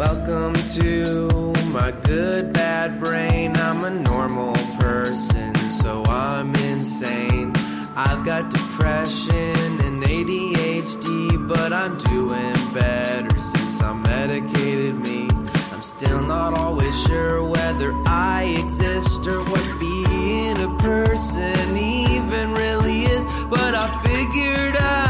Welcome to my good bad brain. I'm a normal person, so I'm insane. I've got depression and ADHD, but I'm doing better since I medicated me. I'm still not always sure whether I exist or what being a person even really is, but I figured out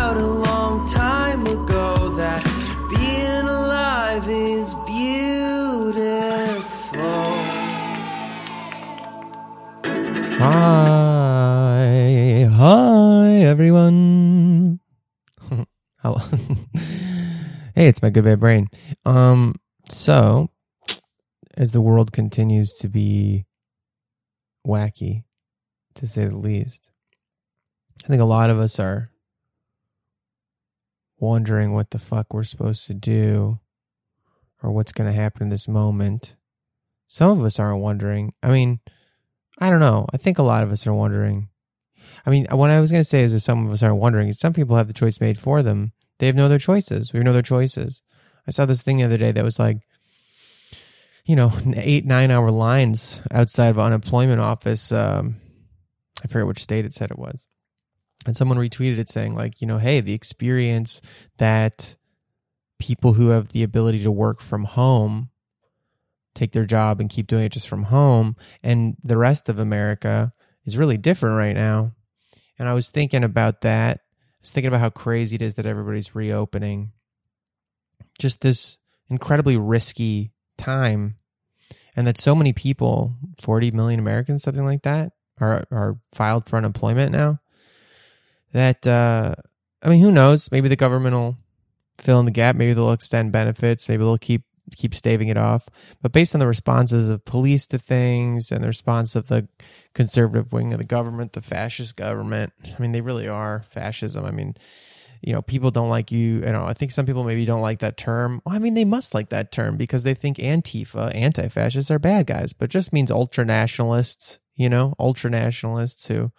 Hi, hi, everyone. Hey, it's my good bad brain. Um, so as the world continues to be wacky, to say the least, I think a lot of us are wondering what the fuck we're supposed to do or what's going to happen in this moment. Some of us aren't wondering. I mean, I don't know. I think a lot of us are wondering. I mean, what I was going to say is that some of us aren't wondering. Some people have the choice made for them. They have no other choices. We have no other choices. I saw this thing the other day that was like, you know, eight, nine hour lines outside of unemployment office. Um, I forget which state it said it was. And someone retweeted it saying, like, you know, hey, the experience that people who have the ability to work from home take their job and keep doing it just from home. And the rest of america is really different right now. And i was thinking about that. I was thinking about how crazy it is that everybody's reopening. Just this incredibly risky time. And that so many people 40 million americans something like that are are filed for unemployment now. That uh i mean who knows? Maybe the government will fill in the gap. Maybe they'll extend benefits. Maybe they'll keep keep staving it off. But based on the responses of police to things and the response of the conservative wing of the government the fascist government i mean they really are fascism. I mean you know people don't like you you know i think some people maybe don't like that term. Well, i mean they must like that term because they think antifa anti-fascists are bad guys but just means ultra nationalists you know ultra nationalists who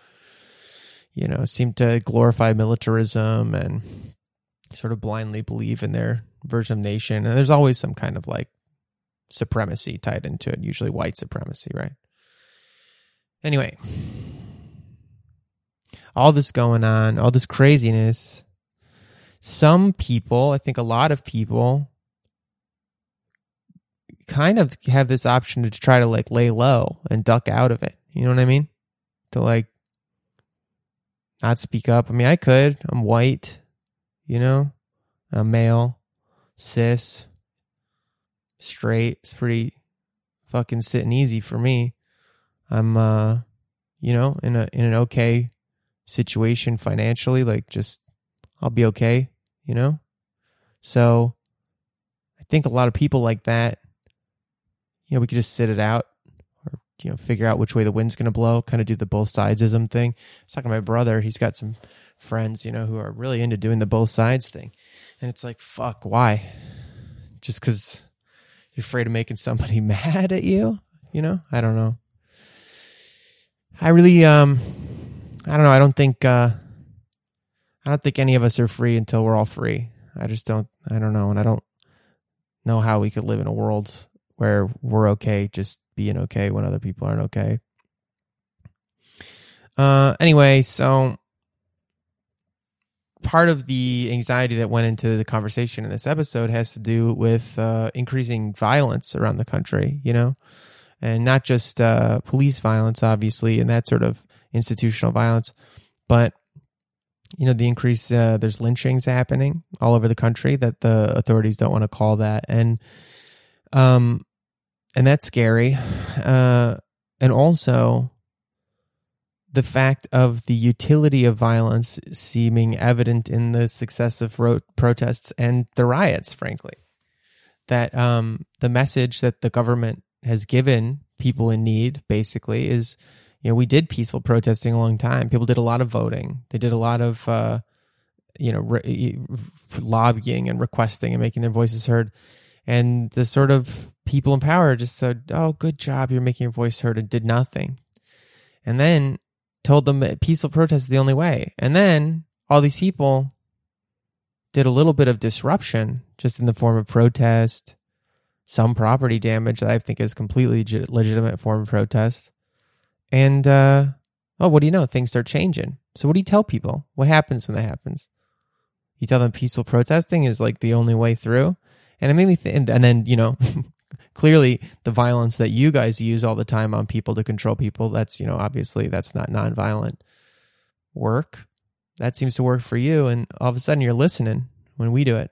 you know seem to glorify militarism and sort of blindly believe in their version of nation. And there's always some kind of like supremacy tied into it usually white supremacy right? Anyway. All this going on all this craziness. Some people i think a lot of people kind of have this option to try to like lay low and duck out of it. You know what i mean? To like not speak up. I mean i could. I'm white you know? I'm male cis, straight. It's pretty fucking sitting easy for me. I'm uh you know, in a in an okay situation financially, like just I'll be okay, you know? So I think a lot of people like that, you know, we could just sit it out or, you know, figure out which way the wind's gonna blow, kind of do the both sidesism thing. I was talking to my brother, he's got some friends, you know, who are really into doing the both sides thing. And it's like, fuck, why? Just because you're afraid of making somebody mad at you? You know? I don't know. I really, um, I don't know. I don't think, uh, I don't think any of us are free until we're all free. I just don't, I don't know. And I don't know how we could live in a world where we're okay just being okay when other people aren't okay. Uh, anyway, so part of the anxiety that went into the conversation in this episode has to do with uh, increasing violence around the country, you know, and not just uh, police violence, obviously, and that sort of institutional violence, but you know the increase. Uh, there's lynchings happening all over the country that the authorities don't want to call that, and um, and that's scary. Uh, and also the fact of the utility of violence seeming evident in the successive ro- protests and the riots, frankly. That um, the message that the government has given people in need, basically, is you know, we did peaceful protesting a long time. People did a lot of voting. They did a lot of, uh, you know, re- lobbying and requesting and making their voices heard. And the sort of people in power just said, "Oh, good job, you're making your voice heard," and did nothing. And then told them that peaceful protest is the only way. And then all these people did a little bit of disruption, just in the form of protest, some property damage that I think is completely legitimate form of protest. And uh, oh, what do you know? Things start changing. So what do you tell people? What happens when that happens? You tell them peaceful protesting is like the only way through. And it made me think, and then, you know, clearly the violence that you guys use all the time on people to control people, that's, you know, obviously that's not nonviolent work. That seems to work for you. And all of a sudden you're listening when we do it.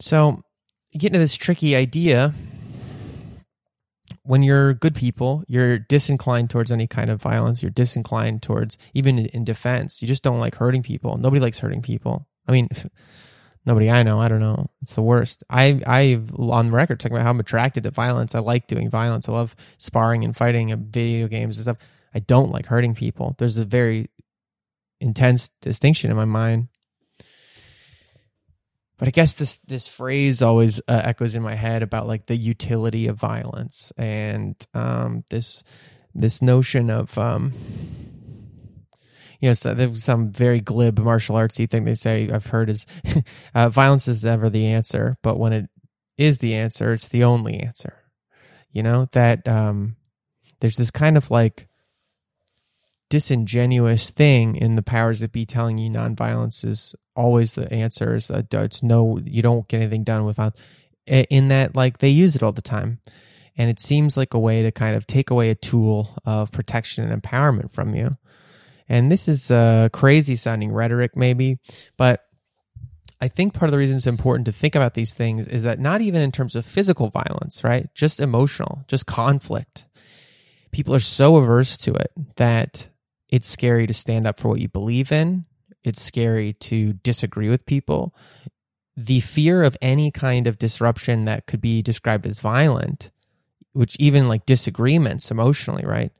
So getting to this tricky idea. When you're good people, you're disinclined towards any kind of violence. You're disinclined towards even in defense. You just don't like hurting people. Nobody likes hurting people. I mean, Nobody I know. I don't know. It's the worst. I I've on record talking about how I'm attracted to violence. I like doing violence. I love sparring and fighting and video games and stuff. I don't like hurting people. There's a very intense distinction in my mind. But I guess this this phrase always uh, echoes in my head about like the utility of violence and um, this this notion of um, you know, so some very glib martial artsy thing they say I've heard is uh, violence is never the answer, but when it is the answer, it's the only answer. You know that um, there's this kind of like disingenuous thing in the powers that be telling you nonviolence is always the answer. Is that it's no, you don't get anything done without. In that, like they use it all the time, and it seems like a way to kind of take away a tool of protection and empowerment from you. And this is uh, crazy sounding rhetoric, maybe, but I think part of the reason it's important to think about these things is that not even in terms of physical violence, right? Just emotional, just conflict. People are so averse to it that it's scary to stand up for what you believe in. It's scary to disagree with people. The fear of any kind of disruption that could be described as violent, which even like disagreements emotionally, right?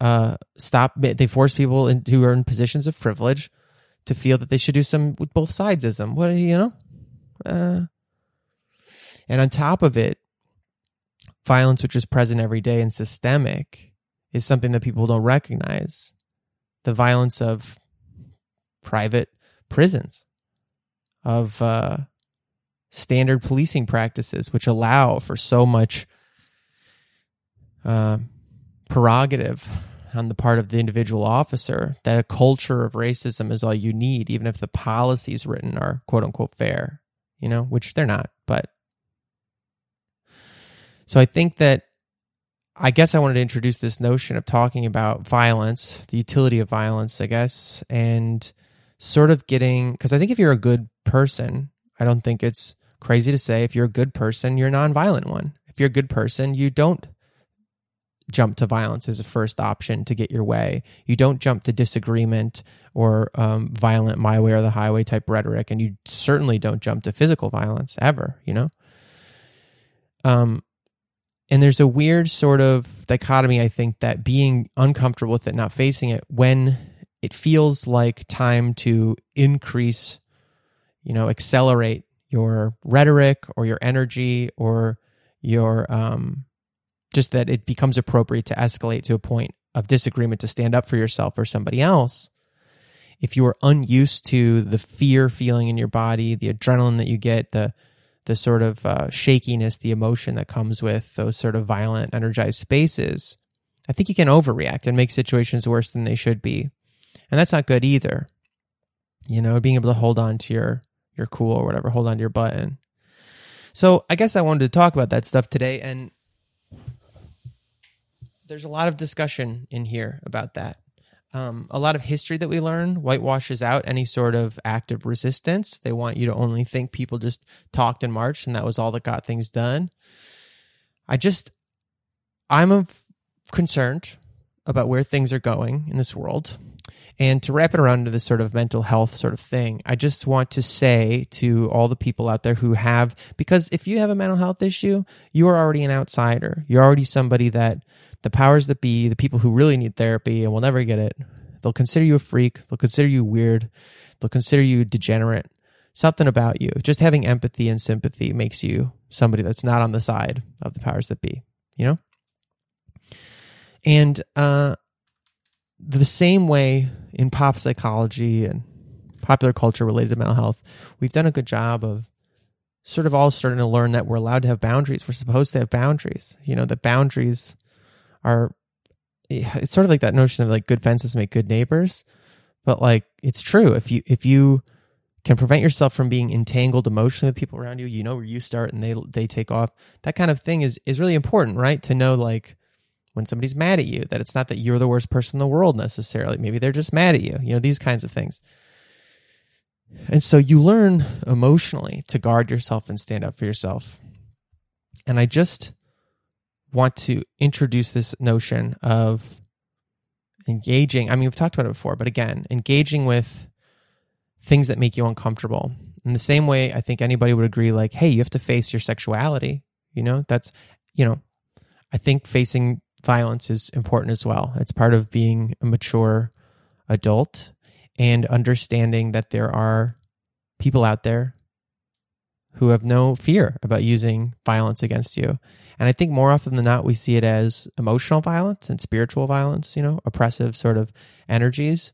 Uh, stop. They force people who are in positions of privilege to feel that they should do some with both sidesism. What you know, uh, and on top of it, violence which is present every day and systemic is something that people don't recognize. The violence of private prisons, of uh, standard policing practices, which allow for so much. Uh, prerogative on the part of the individual officer that a culture of racism is all you need, even if the policies written are quote unquote fair, you know, which they're not. But so I think that I guess I wanted to introduce this notion of talking about violence, the utility of violence, I guess, and sort of getting because I think if you're a good person, I don't think it's crazy to say if you're a good person, you're a nonviolent one. If you're a good person, you don't jump to violence as a first option to get your way. You don't jump to disagreement or um, violent my way or the highway type rhetoric, and you certainly don't jump to physical violence ever. You know. Um, and there's a weird sort of dichotomy. I think that being uncomfortable with it, not facing it, when it feels like time to increase, you know, accelerate your rhetoric or your energy or your um just that it becomes appropriate to escalate to a point of disagreement to stand up for yourself or somebody else. If you are unused to the fear feeling in your body, the adrenaline that you get, the the sort of uh, shakiness, the emotion that comes with those sort of violent, energized spaces, I think you can overreact and make situations worse than they should be. And that's not good either. You know, being able to hold on to your your cool or whatever, hold on to your button. So I guess I wanted to talk about that stuff today and there's a lot of discussion in here about that. Um, a lot of history that we learn whitewashes out any sort of active resistance. They want you to only think people just talked and marched and that was all that got things done. I just, I'm concerned about where things are going in this world. And to wrap it around to this sort of mental health sort of thing, I just want to say to all the people out there who have, because if you have a mental health issue, you are already an outsider. You're already somebody that the powers that be, the people who really need therapy and will never get it, they'll consider you a freak. They'll consider you weird. They'll consider you degenerate. Something about you. Just having empathy and sympathy makes you somebody that's not on the side of the powers that be, you know? And uh, the same way in pop psychology and popular culture related to mental health, we've done a good job of sort of all starting to learn that we're allowed to have boundaries. We're supposed to have boundaries. You know, that boundaries are eh, it's sort of like that notion of like good fences make good neighbors. But like it's true. If you if you can prevent yourself from being entangled emotionally with people around you, you know where you start and they they take off. That kind of thing is is really important, right? To know like when somebody's mad at you, that it's not that you're the worst person in the world necessarily. Maybe they're just mad at you, you know, these kinds of things. And so you learn emotionally to guard yourself and stand up for yourself. And I just want to introduce this notion of engaging. I mean, we've talked about it before, but again, engaging with things that make you uncomfortable. In the same way, I think anybody would agree, like, hey, you have to face your sexuality. You know, that's, you know, I think facing violence is important as well. It's part of being a mature adult and understanding that there are people out there who have no fear about using violence against you. And I think more often than not, we see it as emotional violence and spiritual violence, you know, oppressive sort of energies.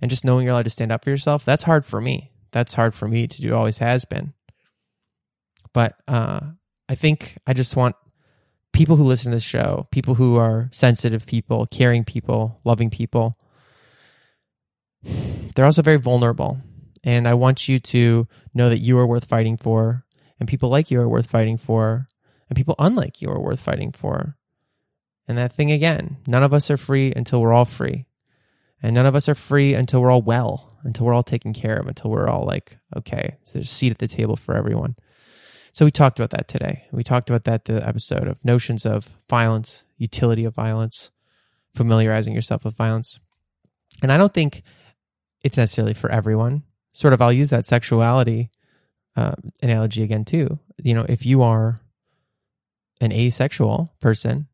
And just knowing you're allowed to stand up for yourself, that's hard for me. That's hard for me to do, always has been. But uh, I think I just want people who listen to this show, people who are sensitive people, caring people, loving people, they're also very vulnerable. And I want you to know that you are worth fighting for, and people like you are worth fighting for, and people unlike you are worth fighting for. And that thing again, none of us are free until we're all free. And none of us are free until we're all well, until we're all taken care of, until we're all like, okay, so there's a seat at the table for everyone. So we talked about that today. We talked about that the episode of notions of violence, utility of violence, familiarizing yourself with violence. And I don't think it's necessarily for everyone. Sort of, I'll use that sexuality uh, analogy again too. You know, if you are an asexual person,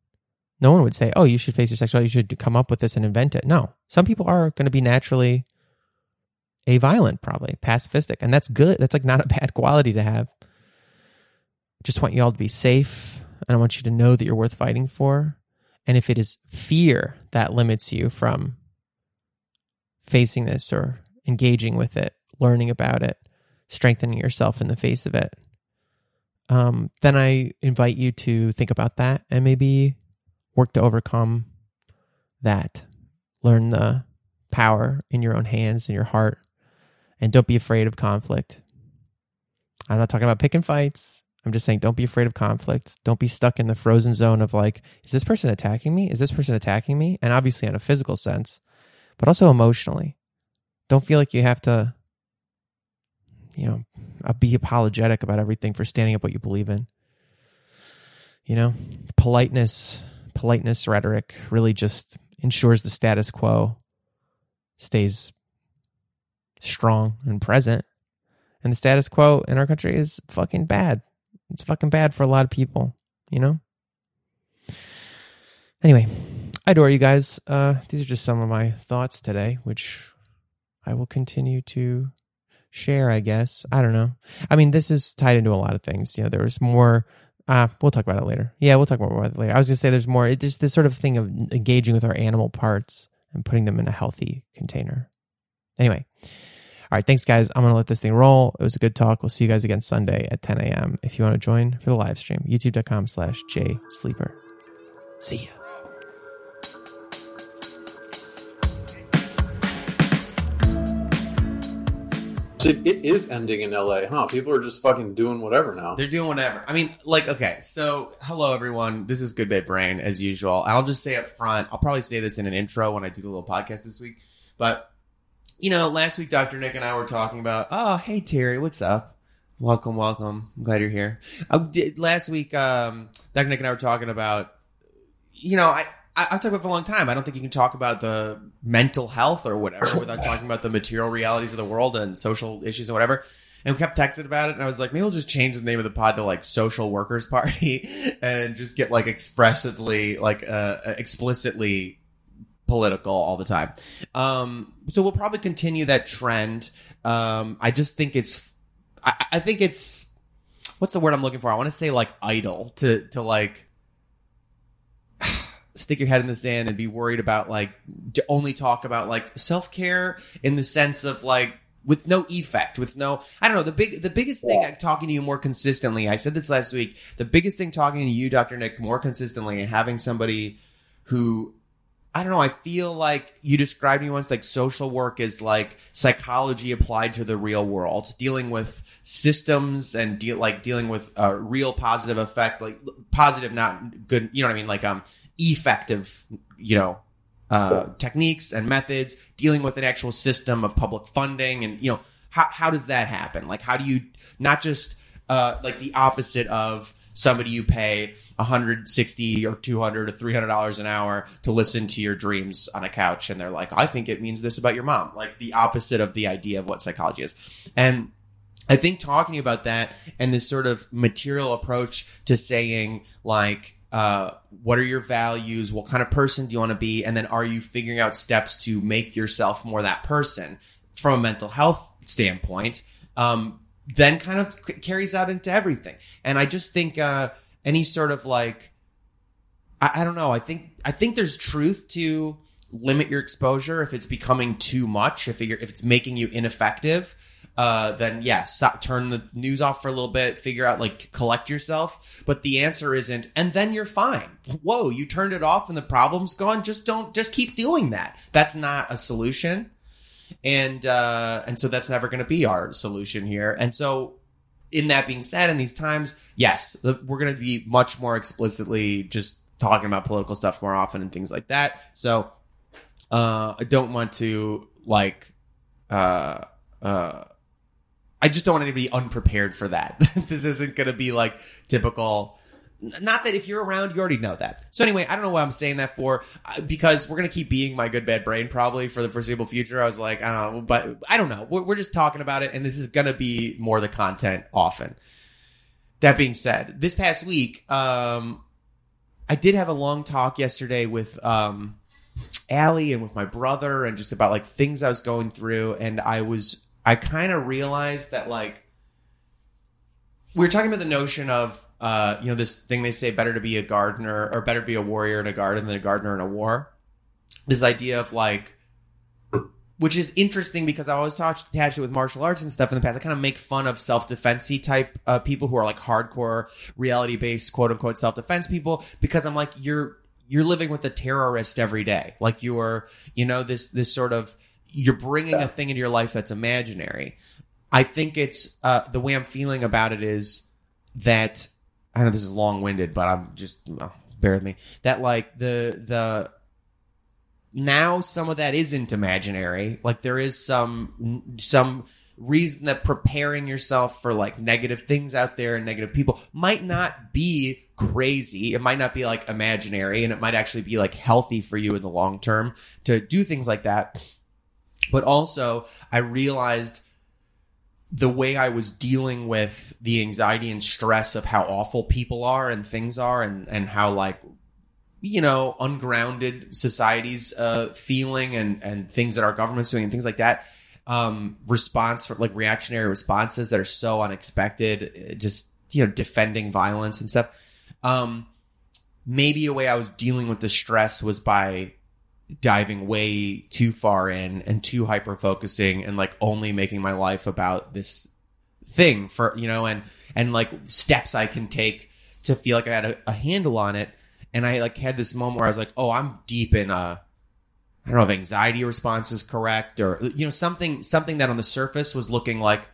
no one would say, "Oh, you should face your sexuality. You should come up with this and invent it." No, some people are going to be naturally a violent, probably pacifistic, and that's good. That's like not a bad quality to have just want you all to be safe and I want you to know that you're worth fighting for. And if it is fear that limits you from facing this or engaging with it, learning about it, strengthening yourself in the face of it, um, then I invite you to think about that and maybe work to overcome that. Learn the power in your own hands and your heart. And don't be afraid of conflict. I'm not talking about picking fights. I'm just saying, don't be afraid of conflict. Don't be stuck in the frozen zone of like, is this person attacking me? Is this person attacking me? And obviously, in a physical sense, but also emotionally. Don't feel like you have to, you know, uh, be apologetic about everything for standing up what you believe in. You know, politeness, politeness rhetoric really just ensures the status quo stays strong and present. And the status quo in our country is fucking bad. It's fucking bad for a lot of people, you know? Anyway, I adore you guys. Uh, these are just some of my thoughts today, which I will continue to share, I guess. I don't know. I mean, this is tied into a lot of things. You know, there was more. Uh, we'll talk about it later. Yeah, we'll talk more about it later. I was to say there's more. It's this sort of thing of engaging with our animal parts and putting them in a healthy container. Anyway, All right, thanks, guys. I'm going to let this thing roll. It was a good talk. We'll see you guys again Sunday at 10 a.m. If you want to join for the live stream, youtube.com slash jsleeper. See ya. It, it is ending in LA, huh? People are just fucking doing whatever now. They're doing whatever. I mean, like, okay, so hello everyone. This is Good Bad Brain as usual. I'll just say up front. I'll probably say this in an intro when I do the little podcast this week. But you know, last week Dr. Nick and I were talking about. Oh, hey Terry, what's up? Welcome, welcome. I'm glad you're here. Uh, did, last week, um, Dr. Nick and I were talking about. You know, I I, I've talked about for a long time. I don't think you can talk about the mental health or whatever without talking about the material realities of the world and social issues and whatever. And we kept texting about it, and I was like, maybe we'll just change the name of the pod to like Social Workers Party and just get like expressively, like uh, explicitly political all the time. Um, so we'll probably continue that trend. Um, I just think it's, I, I think it's, what's the word I'm looking for? I want to say like idle to to like stick your head in the sand and be worried about like to only talk about like self care in the sense of like with no effect, with no I don't know the big the biggest thing I'm talking to you more consistently. I said this last week. The biggest thing talking to you, Dr. Nick, more consistently and having somebody who I don't know. I feel like you described me once like social work is like psychology applied to the real world, dealing with systems and deal like dealing with a real positive effect, like positive, not good. You know what I mean? Like um, effective. You know, uh, techniques and methods, dealing with an actual system of public funding, and you know how how does that happen? Like how do you not just uh like the opposite of somebody you pay 160 or 200 or 300 dollars an hour to listen to your dreams on a couch and they're like i think it means this about your mom like the opposite of the idea of what psychology is and i think talking about that and this sort of material approach to saying like uh, what are your values what kind of person do you want to be and then are you figuring out steps to make yourself more that person from a mental health standpoint um, then kind of c- carries out into everything. And I just think uh, any sort of like, I, I don't know. I think I think there's truth to limit your exposure if it's becoming too much. If if it's making you ineffective, uh, then yeah, stop, turn the news off for a little bit, figure out like collect yourself. But the answer isn't, and then you're fine. Whoa, you turned it off and the problem's gone. Just don't, just keep doing that. That's not a solution and uh, and so that's never going to be our solution here. And so, in that being said, in these times, yes, we're going to be much more explicitly just talking about political stuff more often and things like that. So, uh, I don't want to like, uh, uh, I just don't want anybody unprepared for that. this isn't going to be like typical not that if you're around, you already know that. So anyway, I don't know what I'm saying that for uh, because we're gonna keep being my good bad brain probably for the foreseeable future. I was like, I don't know, but I don't know. We're, we're just talking about it, and this is gonna be more the content often. That being said, this past week, um, I did have a long talk yesterday with um, Allie and with my brother, and just about like things I was going through, and I was I kind of realized that like we were talking about the notion of uh, you know, this thing they say better to be a gardener or better to be a warrior in a garden than a gardener in a war. This idea of like, which is interesting because I always attached it with martial arts and stuff in the past. I kind of make fun of self defensey type uh, people who are like hardcore reality based quote unquote self defense people because I'm like you're you're living with a terrorist every day. Like you're you know this this sort of you're bringing a thing into your life that's imaginary. I think it's uh, the way I'm feeling about it is that I know this is long winded, but I'm just well, bear with me. That like the the now some of that isn't imaginary. Like there is some some reason that preparing yourself for like negative things out there and negative people might not be crazy. It might not be like imaginary and it might actually be like healthy for you in the long term to do things like that. But also I realized the way I was dealing with the anxiety and stress of how awful people are and things are and, and how like, you know, ungrounded society's uh, feeling and, and things that our government's doing and things like that. Um, response for like reactionary responses that are so unexpected, just, you know, defending violence and stuff. Um, maybe a way I was dealing with the stress was by diving way too far in and too hyper focusing and like only making my life about this thing for you know and and like steps I can take to feel like I had a, a handle on it and I like had this moment where I was like oh I'm deep in uh I don't know if anxiety response is correct or you know something something that on the surface was looking like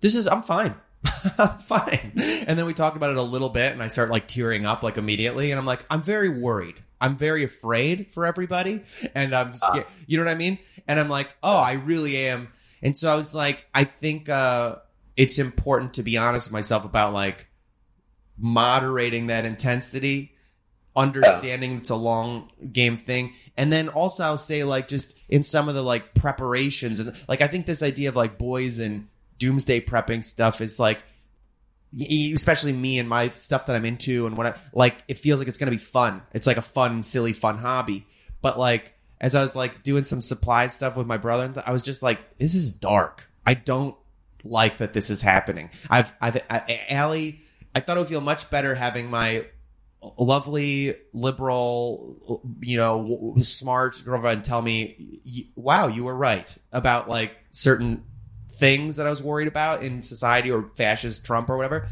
this is I'm fine. I'm fine. And then we talked about it a little bit and I start like tearing up like immediately and I'm like I'm very worried. I'm very afraid for everybody and I'm scared. you know what I mean? And I'm like, "Oh, I really am." And so I was like, I think uh it's important to be honest with myself about like moderating that intensity understanding it's a long game thing and then also i'll say like just in some of the like preparations and like i think this idea of like boys and doomsday prepping stuff is like especially me and my stuff that i'm into and what i like it feels like it's gonna be fun. It's like a fun silly fun hobby. But like as i was like doing some supply stuff with my brother i was just like this is dark. I don't like that this is happening. I've i've I, Allie, i thought it would feel much better having my lovely liberal you know smart girlfriend tell me wow you were right about like certain things that i was worried about in society or fascist trump or whatever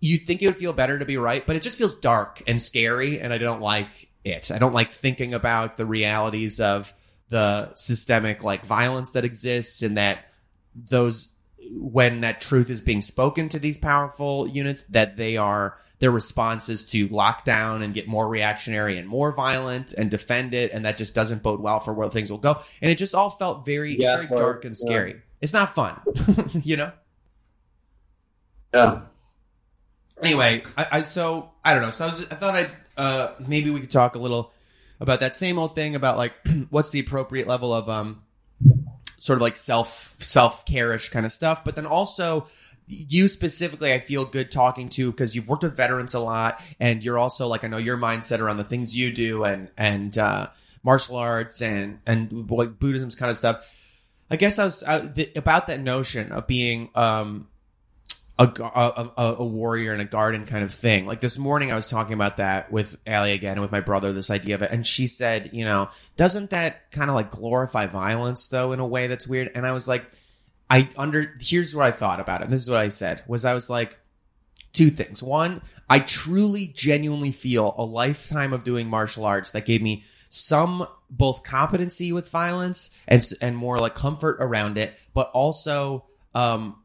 you'd think it would feel better to be right but it just feels dark and scary and i don't like it. I don't like thinking about the realities of the systemic like violence that exists and that those when that truth is being spoken to these powerful units that they are their response is to lock down and get more reactionary and more violent and defend it and that just doesn't bode well for where things will go. And it just all felt very, Yeah, very dark and yeah. It's not fun you know? Yeah. anyway I, I so i don't know. So I, was, I thought i'd uh maybe we could talk a little about that same old thing about like what's the appropriate level of um sort of like self self care-ish kind of stuff but then also you specifically i feel good talking to because you've worked with veterans a lot and you're also like i know your mindset around the things you do and and uh martial arts and and like buddhism's kind of stuff i guess i was uh, the, about that notion of being um a, a, a, a warrior in a garden kind of thing. Like this morning, I was talking about that with Allie again and with my brother, this idea of it. And she said, you know, doesn't that kind of like glorify violence though in a way that's weird? And I was like, I under, here's what I thought about it. And this is what I said was I was like, two things. One, I truly genuinely feel a lifetime of doing martial arts that gave me some both competency with violence and and more like comfort around it, but also um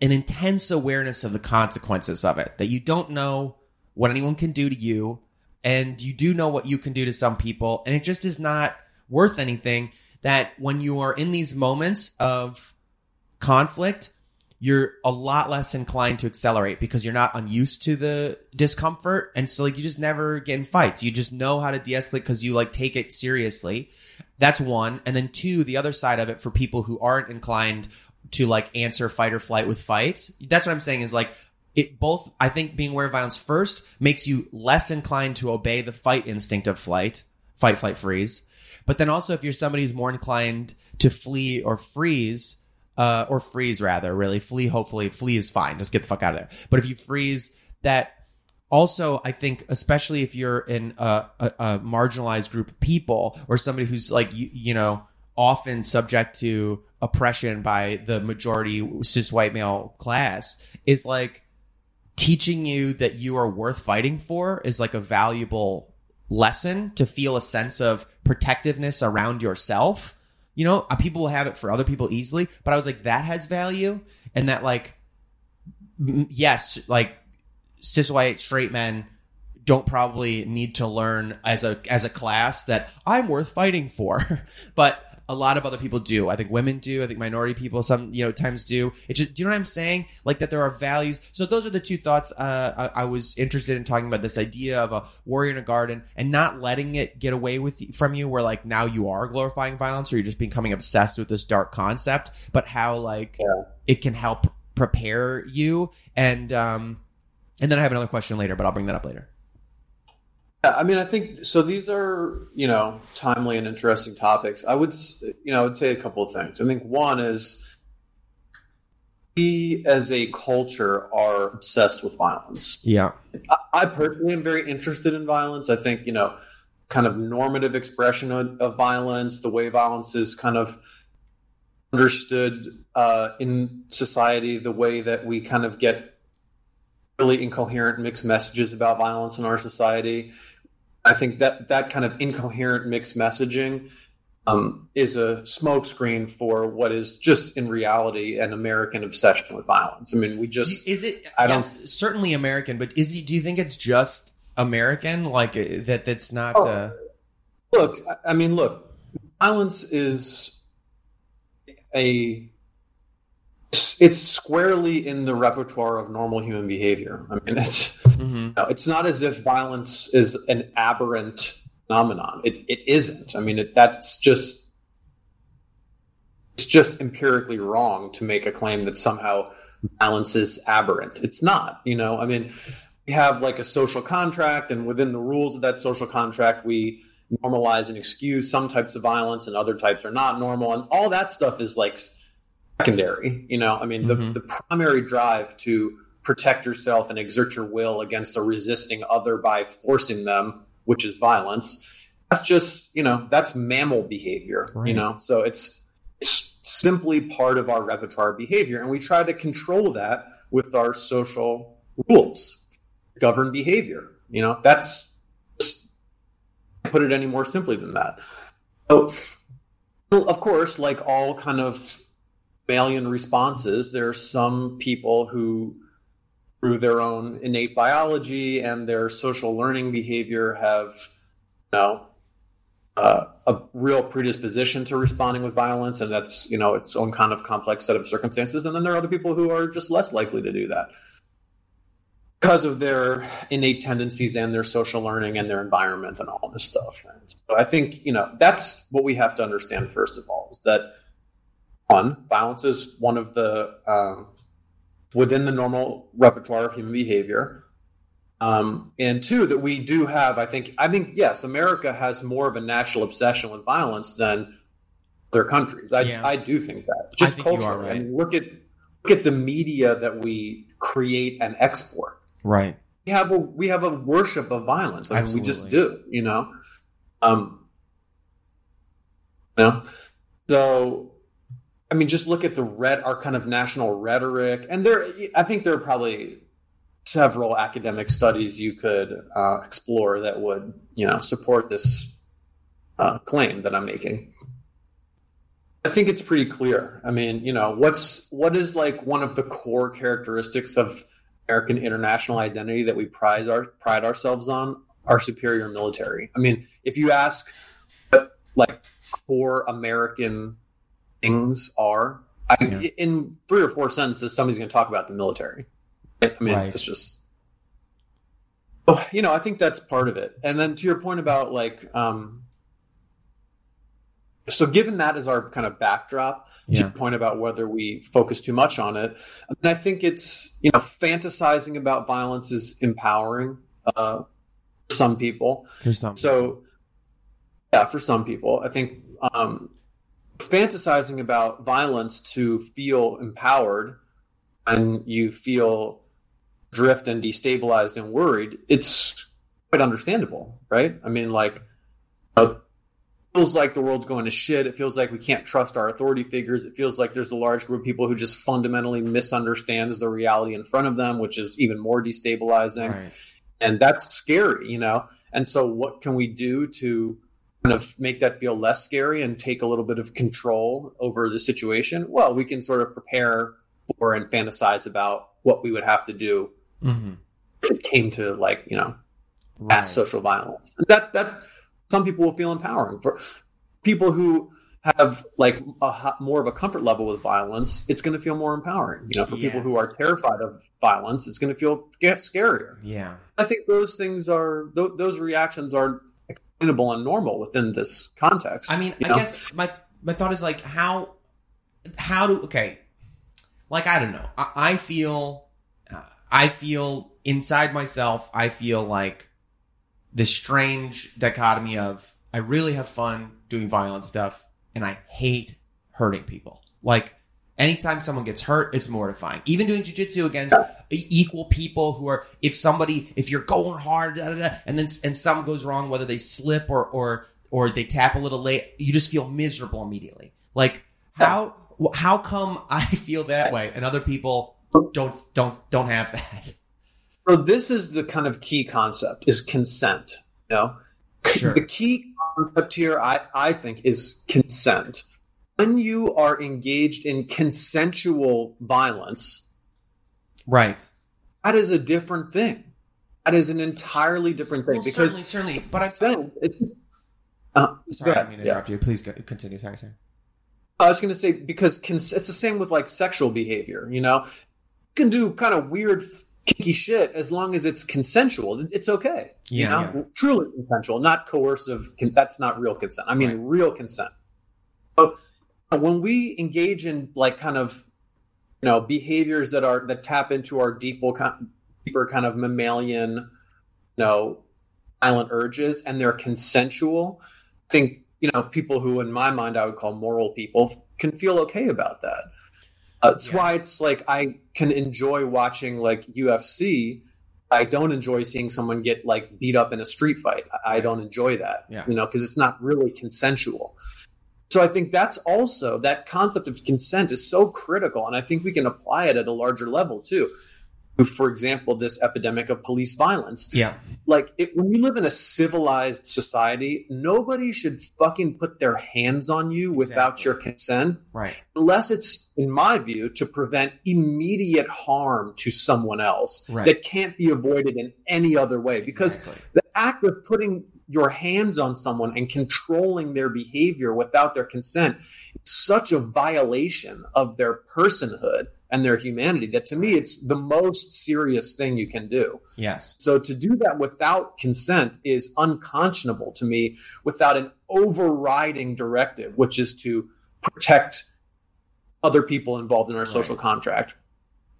an intense awareness of the consequences of it that you don't know what anyone can do to you and you do know what you can do to some people and it just is not worth anything that when you are in these moments of conflict you're a lot less inclined to accelerate because you're not unused to the discomfort. And so like you just never get in fights. You just know how to de-escalate because you like take it seriously. That's one. And then two the other side of it for people who aren't inclined to like answer fight or flight with fight that's what i'm saying is like it both i think being aware of violence first makes you less inclined to obey the fight instinct of flight fight flight freeze. But then also if you're somebody who's more inclined to flee or freeze uh, or freeze rather, really. Flee, hopefully, flee is fine. Just get the fuck out of there. But if you freeze, that also, I think, especially if you're in a, a, a marginalized group of people or somebody who's like, you, you know, often subject to oppression by the majority cis white male class, is like teaching you that you are worth fighting for is like a valuable lesson to feel a sense of protectiveness around yourself. You know, uh, people will have it for other people easily, but I was like, that has value, and that like, yes, like cis white straight men don't probably need to learn as a as a class that I'm worth fighting for, but a lot of other people do. I think women do. I think minority people some you know times do. It's just do you know what I'm saying? Like that there are values. So those are the two thoughts. Uh, I, I was interested in talking about this idea of a warrior in a garden and not letting it get away with from you, where like now you are glorifying violence or you're just becoming obsessed with this dark concept, but how like it can help prepare you and um and then I have another question later, but I'll bring that up later. I mean, I think so. These are you know timely and interesting topics. I would you know I would say a couple of things. I think one is we as a culture are obsessed with violence. Yeah. I, I personally am very interested in violence. I think you know kind of normative expression of, of violence, the way violence is kind of understood uh, in society, the way that we kind of get really incoherent mixed messages about violence in our society. I think that that kind of incoherent mixed messaging um, is a smokescreen for what is just in reality an American obsession with violence. I mean, we just is it? I don't- yes, certainly American, but is it? Do you think it's just American? Like uh, that? That's not. Oh. Uh, look. I mean, look. Violence is a it's squarely in the repertoire of normal human behavior. I mean, it's mhm. no, it's not as if violence is an aberrant phenomenon. It it isn't. I mean, it, that's just it's just empirically wrong to make a claim that somehow violence is aberrant. It's not. You know, I mean, we have like a social contract, and within the rules of that social contract, we normalize and excuse some types of violence, and other types are not normal, and all that stuff is like secondary. You know, I mean, the mm-hmm. the primary drive to protect yourself and exert your will against a resisting other by forcing them, which is violence. That's just you know that's mammal behavior. Right. You know, so it's it's simply part of our repertoire behavior, and we try to control that with our social rules, govern behavior. You know, that's put it any more simply than that. So, well, of course, like all kind of mammalian responses, there are some people who, through their own innate biology and their social learning behavior, have you know uh, a real predisposition to responding with violence, and that's you know its own kind of complex set of circumstances. And then there are other people who are just less likely to do that because of their innate tendencies and their social learning and their environment and all this stuff. So I think you know that's what we have to understand first of all is that one, violence is one of the um, within the normal repertoire of human behavior. Um, and two, that we do have, I think, I think, yes, America has more of a national obsession with violence than other countries. I, Yeah. I do think that. Just think culturally. right. I mean, look at look at the media that we create and export. Right. We have a we have a worship of violence. I mean, we just do, you know. Um, you know, so I mean, just look at the red, our kind of national rhetoric, and there. I think there are probably several academic studies you could uh, explore that would, you know, support this uh, claim that I'm making. I think it's pretty clear. I mean, you know, what's what is like one of the core characteristics of American international identity that we prize our pride ourselves on? Our superior military. I mean, if you ask like core American things are, I, Yeah. in three or four sentences, somebody's going to talk about the military. I mean, Right. it's just. Oh, you know, I think that's part of it. And then to your point about like, um, so given that as our kind of backdrop, to your point about whether we focus too much on it, I mean, I think it's you know fantasizing about violence is empowering uh, for some people. For some. So, yeah, for some people, I think um, fantasizing about violence to feel empowered and you feel drift and destabilized and worried, it's quite understandable, right? I mean, like, it feels like the world's going to shit. It feels like we can't trust our authority figures. It feels like there's a large group of people who just fundamentally misunderstands the reality in front of them, which is even more destabilizing Right. and that's scary, you know. And so, what can we do to kind of make that feel less scary and take a little bit of control over the situation? Well, we can sort of prepare for and fantasize about what we would have to do Mm-hmm. if it came to like you know Right. mass social violence. That that some people will feel empowering for people who have like a more of a comfort level with violence. It's going to feel more empowering. You know, for people who are terrified of violence, it's going to feel scarier. Yeah. I think those things are th- those reactions are explainable and normal within this context. I mean, I know? guess my my thought is like how how do okay, like I don't know. I, I feel uh, I feel inside myself. I feel like this strange dichotomy of I really have fun doing violent stuff and I hate hurting people. Like Anytime someone gets hurt, it's mortifying. Even doing jujitsu against equal people who are, if somebody, if you're going hard, da, da, da, and then and something goes wrong, whether they slip or or or they tap a little late, you just feel miserable immediately. Like how how come I feel that way and other people don't don't don't have that? So this is the kind of key concept is consent. You know, Sure. the key concept here, I, I think, is consent. When you are engaged in consensual violence, Right. that is a different thing. That is an entirely different thing Well, because certainly, certainly, but I consent. It's, uh, sorry, I go didn't mean to ahead, yeah. interrupt you. Please go, continue. Sorry, sorry. I was going to say because cons- it's the same with like sexual behavior. You know, you can do kind of weird, kinky shit as long as it's consensual. It's okay. you Yeah, know, truly consensual, not coercive. Con- that's not real consent. I mean, Right. real consent. So when we engage in like kind of you know behaviors that are that tap into our deeper kind deeper kind of mammalian, you know, violent urges, and they're consensual, I think you know people who, in my mind, I would call moral people, can feel okay about that. Uh, that's Yeah. why it's like I can enjoy watching like UFC. I don't enjoy seeing someone get like beat up in a street fight. I, I don't enjoy that, Yeah. you know, because it's not really consensual. So I think that's also that concept of consent is so critical, and I think we can apply it at a larger level too. For example, this epidemic of police violence Yeah. like it, when we live in a civilized society, nobody should fucking put their hands on you without Exactly. your consent, Right. unless it's, in my view, to prevent immediate harm to someone else Right. that can't be avoided in any other way. Because Exactly. the act of putting your hands on someone and controlling their behavior without their consent is such a violation of their personhood and their humanity that to me it's the most serious thing you can do. Yes. So to do that without consent is unconscionable to me without an overriding directive, which is to protect other people involved in our social contract.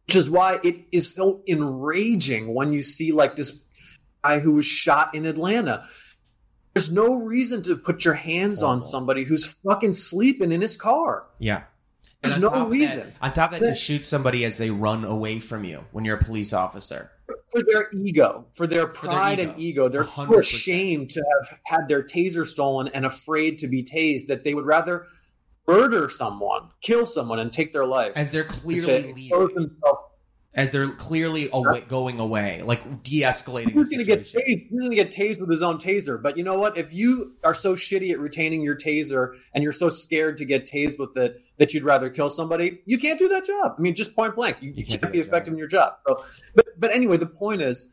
Which is why it is so enraging when you see like this guy who was shot in Atlanta. There's no reason to put your hands on somebody who's fucking sleeping in his car. Yeah. There's no of that- reason. on top of that, to shoot somebody as they run away from you when you're a police officer. for their ego, for their their pride ego. and ego. They're too ashamed to have had their taser stolen and afraid to be tased that they would rather murder someone, kill someone, and take their life. As they're clearly leaving. As they're clearly away, going away, like de-escalating Who's going to get tased? Who's going to get tased with his own taser? But you know what? If you are so shitty at retaining your taser and you're so scared to get tased with it that you'd rather kill somebody, you can't do that job. I mean, just point blank, you, You can't can't, be effective job. in your job. So, but but anyway, the point is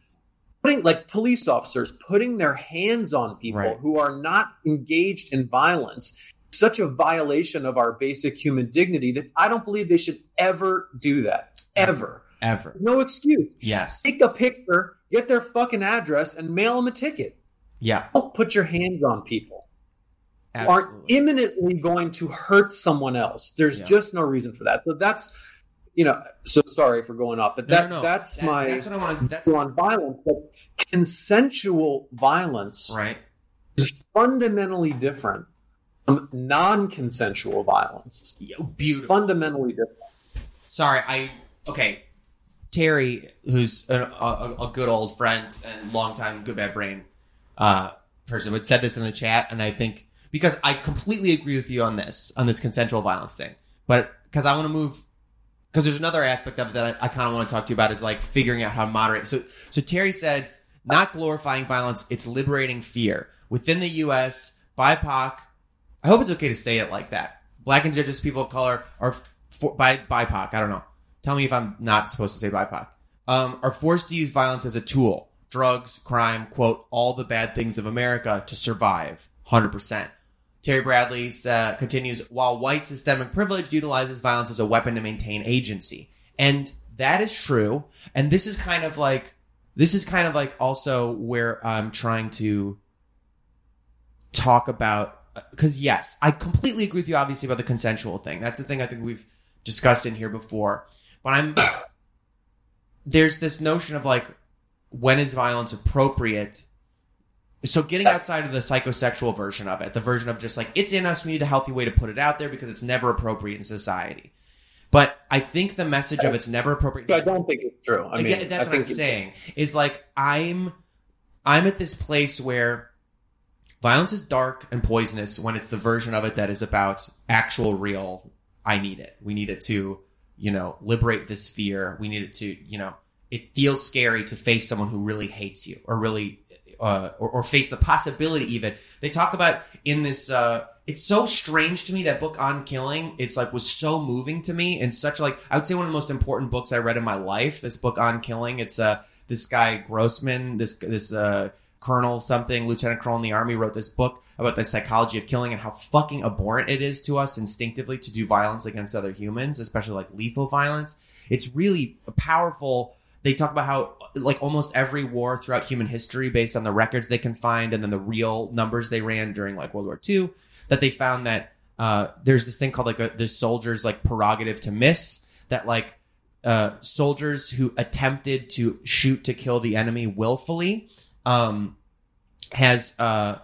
putting like police officers putting their hands on people Right. who are not engaged in violence. Such a violation of our basic human dignity that I don't believe they should ever do that. Ever. Ever. No excuse. Yes. Take a picture, get their fucking address, and mail them a ticket. Yeah. Don't put your hands on people who aren't imminently going to hurt someone else. There's Yeah. just no reason for that. So that's, you know, so sorry for going off, but that no, no. that's, my That's what I want to. That's on violence. But consensual violence right. is fundamentally different from non-consensual violence. Beautiful. Fundamentally different. Sorry, I okay. Terry, who's a, a, a good old friend and longtime good bad brain uh, person, would said this in the chat, and I think because I completely agree with you on this on this consensual violence thing, but because I want to move because there's another aspect of it that I, I kind of want to talk to you about is like figuring out how to moderate. So, so Terry said, not glorifying violence, it's liberating fear within the U.S. BIPOC. I hope it's okay to say it like that. Black and indigenous people of color are for, by BIPOC. I don't know. Tell me if I'm not supposed to say BIPOC. Um, are forced to use violence as a tool. Drugs, crime, quote, all the bad things of America to survive. 100%. Terry Bradley uh, continues, while white systemic privilege utilizes violence as a weapon to maintain agency. And that is true. And this is kind of like, this is kind of like also where I'm trying to talk about, because yes, I completely agree with you obviously about the consensual thing. That's the thing I think we've discussed in here before. But I'm, there's this notion of like, when is violence appropriate? So getting outside of the psychosexual version of it, the version of just like it's in us, we need a healthy way to put it out there because it's never appropriate in society. But I think the message of it's never appropriate. I don't think it's true. I mean, Again, that's I what I'm saying. Is like I'm, I'm at this place where violence is dark and poisonous when it's the version of it that is about actual, real. I need it. We need it to, you know, liberate this fear. We need it to, you know, it feels scary to face someone who really hates you or really, uh, or, or face the possibility even. They talk about in this, uh, it's so strange to me that book on killing it's like was so moving to me and such like i would say one of the most important books i read in my life this book on killing it's uh this guy grossman this this uh colonel something lieutenant colonel in the army wrote this book about the psychology of killing and how fucking abhorrent it is to us instinctively to do violence against other humans especially like lethal violence. It's really powerful. They talk about how like almost every war throughout human history based on the records they can find and then the real numbers they ran during like world war ii that they found that uh, there's this thing called like the, the soldiers like prerogative to miss that like uh, soldiers who attempted to shoot to kill the enemy willfully um, has uh,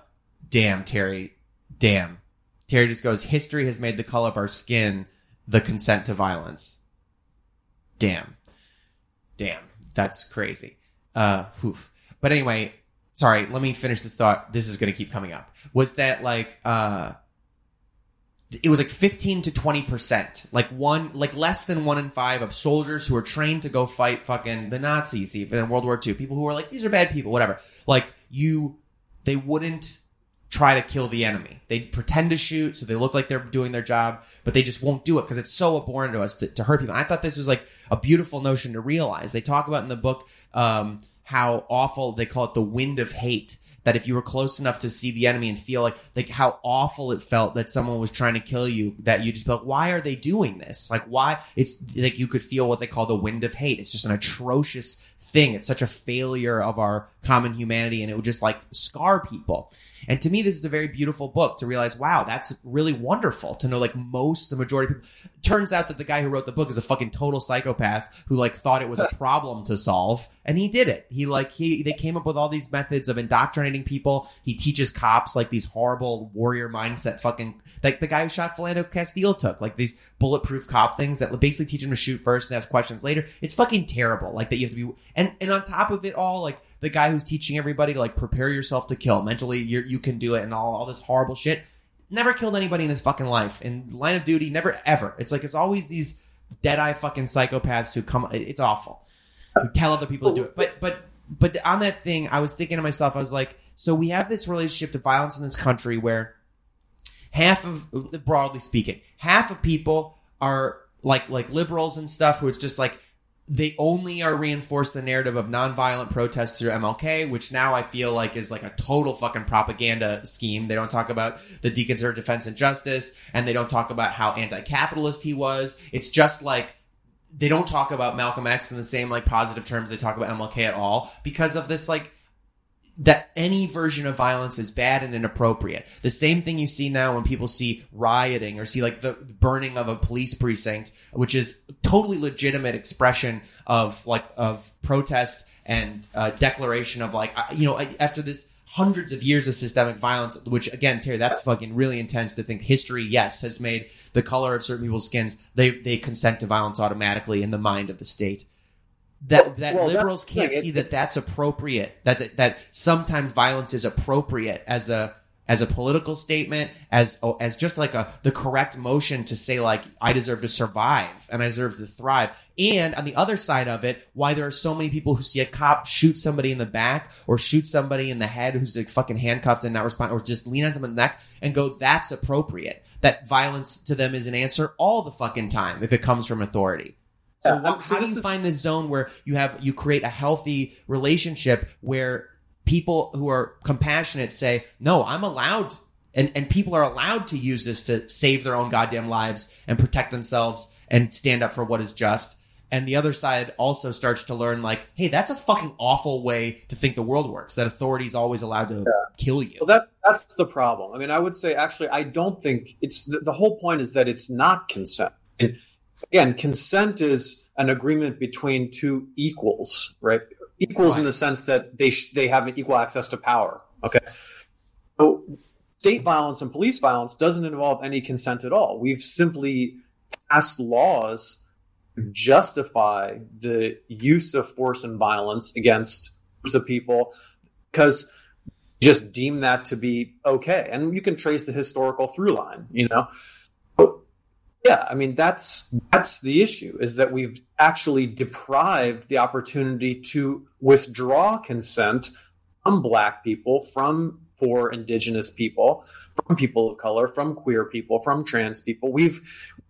damn terry. Damn. Terry just goes history has made the color of our skin the consent to violence. Damn. Damn. That's crazy. Uh but anyway sorry let me finish this thought. This is going to keep coming up. Was that like uh it was like 15 to 20% like one like less than one in five of soldiers who are trained to go fight fucking the nazis even in world war ii people who are like these are bad people whatever. Like you they wouldn't try to kill the enemy. They pretend to shoot so they look like they're doing their job but they just won't do it because it's so abhorrent to us to, to hurt people. I thought this was like a beautiful notion to realize. They talk about in the book um how awful they call it the wind of hate that if you were close enough to see the enemy and feel like like how awful it felt that someone was trying to kill you that you just felt why are they doing this? Like why it's like you could feel what they call the wind of hate. It's just an atrocious thing. It's such a failure of our common humanity and it would just like scar people. And to me this is a very beautiful book to realize wow that's really wonderful to know like most the majority of people turns out that the guy who wrote the book is a fucking total psychopath who like thought it was a problem to solve and he did it. He like he they came up with all these methods of indoctrinating people. He teaches cops like these horrible warrior mindset fucking like the guy who shot Philando Castile took like these bulletproof cop things that basically teach him to shoot first and ask questions later. It's fucking terrible like that you have to be and and on top of it all like the guy who's teaching everybody to like prepare yourself to kill mentally you you can do it and all, all this horrible shit never killed anybody in his fucking life. In line of duty never ever. It's like it's always these dead-eye fucking psychopaths who come it's awful. Who tell other people to do it. But but but on that thing i was thinking to myself i was like so we have this relationship to violence in this country where half of broadly speaking half of people are like like liberals and stuff who it's just like they only are reinforced the narrative of nonviolent protests through MLK, which now I feel like is like a total fucking propaganda scheme. They don't talk about the deconservative defense and justice, and they don't talk about how anti-capitalist he was. It's just like they don't talk about Malcolm X in the same like positive terms they talk about MLK at all because of this like that any version of violence is bad and inappropriate. The same thing you see now when people see rioting or see like the burning of a police precinct, which is totally legitimate expression of like of protest and uh, declaration of like you know after this hundreds of years of systemic violence, which again, Terry, that's fucking really intense to think history, yes, has made the color of certain people's skins, they, they consent to violence automatically in the mind of the state. That, that well, liberals can't see that that's appropriate, that, that, that sometimes violence is appropriate as a, as a political statement, as oh, as just like a the correct motion to say like I deserve to survive and I deserve to thrive. And on the other side of it, why there are so many people who see a cop shoot somebody in the back or shoot somebody in the head who's like fucking handcuffed and not respond, or just lean on someone's neck and go, "That's appropriate." That violence to them is an answer all the fucking time if it comes from authority. So, Yeah, what, how do you find this zone where you have you create a healthy relationship where people who are compassionate say, "No, I'm allowed," and and people are allowed to use this to save their own goddamn lives and protect themselves and stand up for what is just. And the other side also starts to learn, like, hey, that's a fucking awful way to think the world works. That authority is always allowed to kill you. Well, that that's the problem. I mean, I would say actually, I don't think it's the, the whole point is that it's not consent. Again, consent is an agreement between two equals, right? Equals in the sense that they sh- they have equal access to power. Okay, so state violence and police violence doesn't involve any consent at all. We've simply passed laws to justify the use of force and violence against groups of people because just deem that to be okay. And you can trace the historical through line, you know. Yeah, I mean that's that's the issue is that we've actually deprived the opportunity to withdraw consent from black people, from poor indigenous people, from people of color, from queer people, from trans people. We've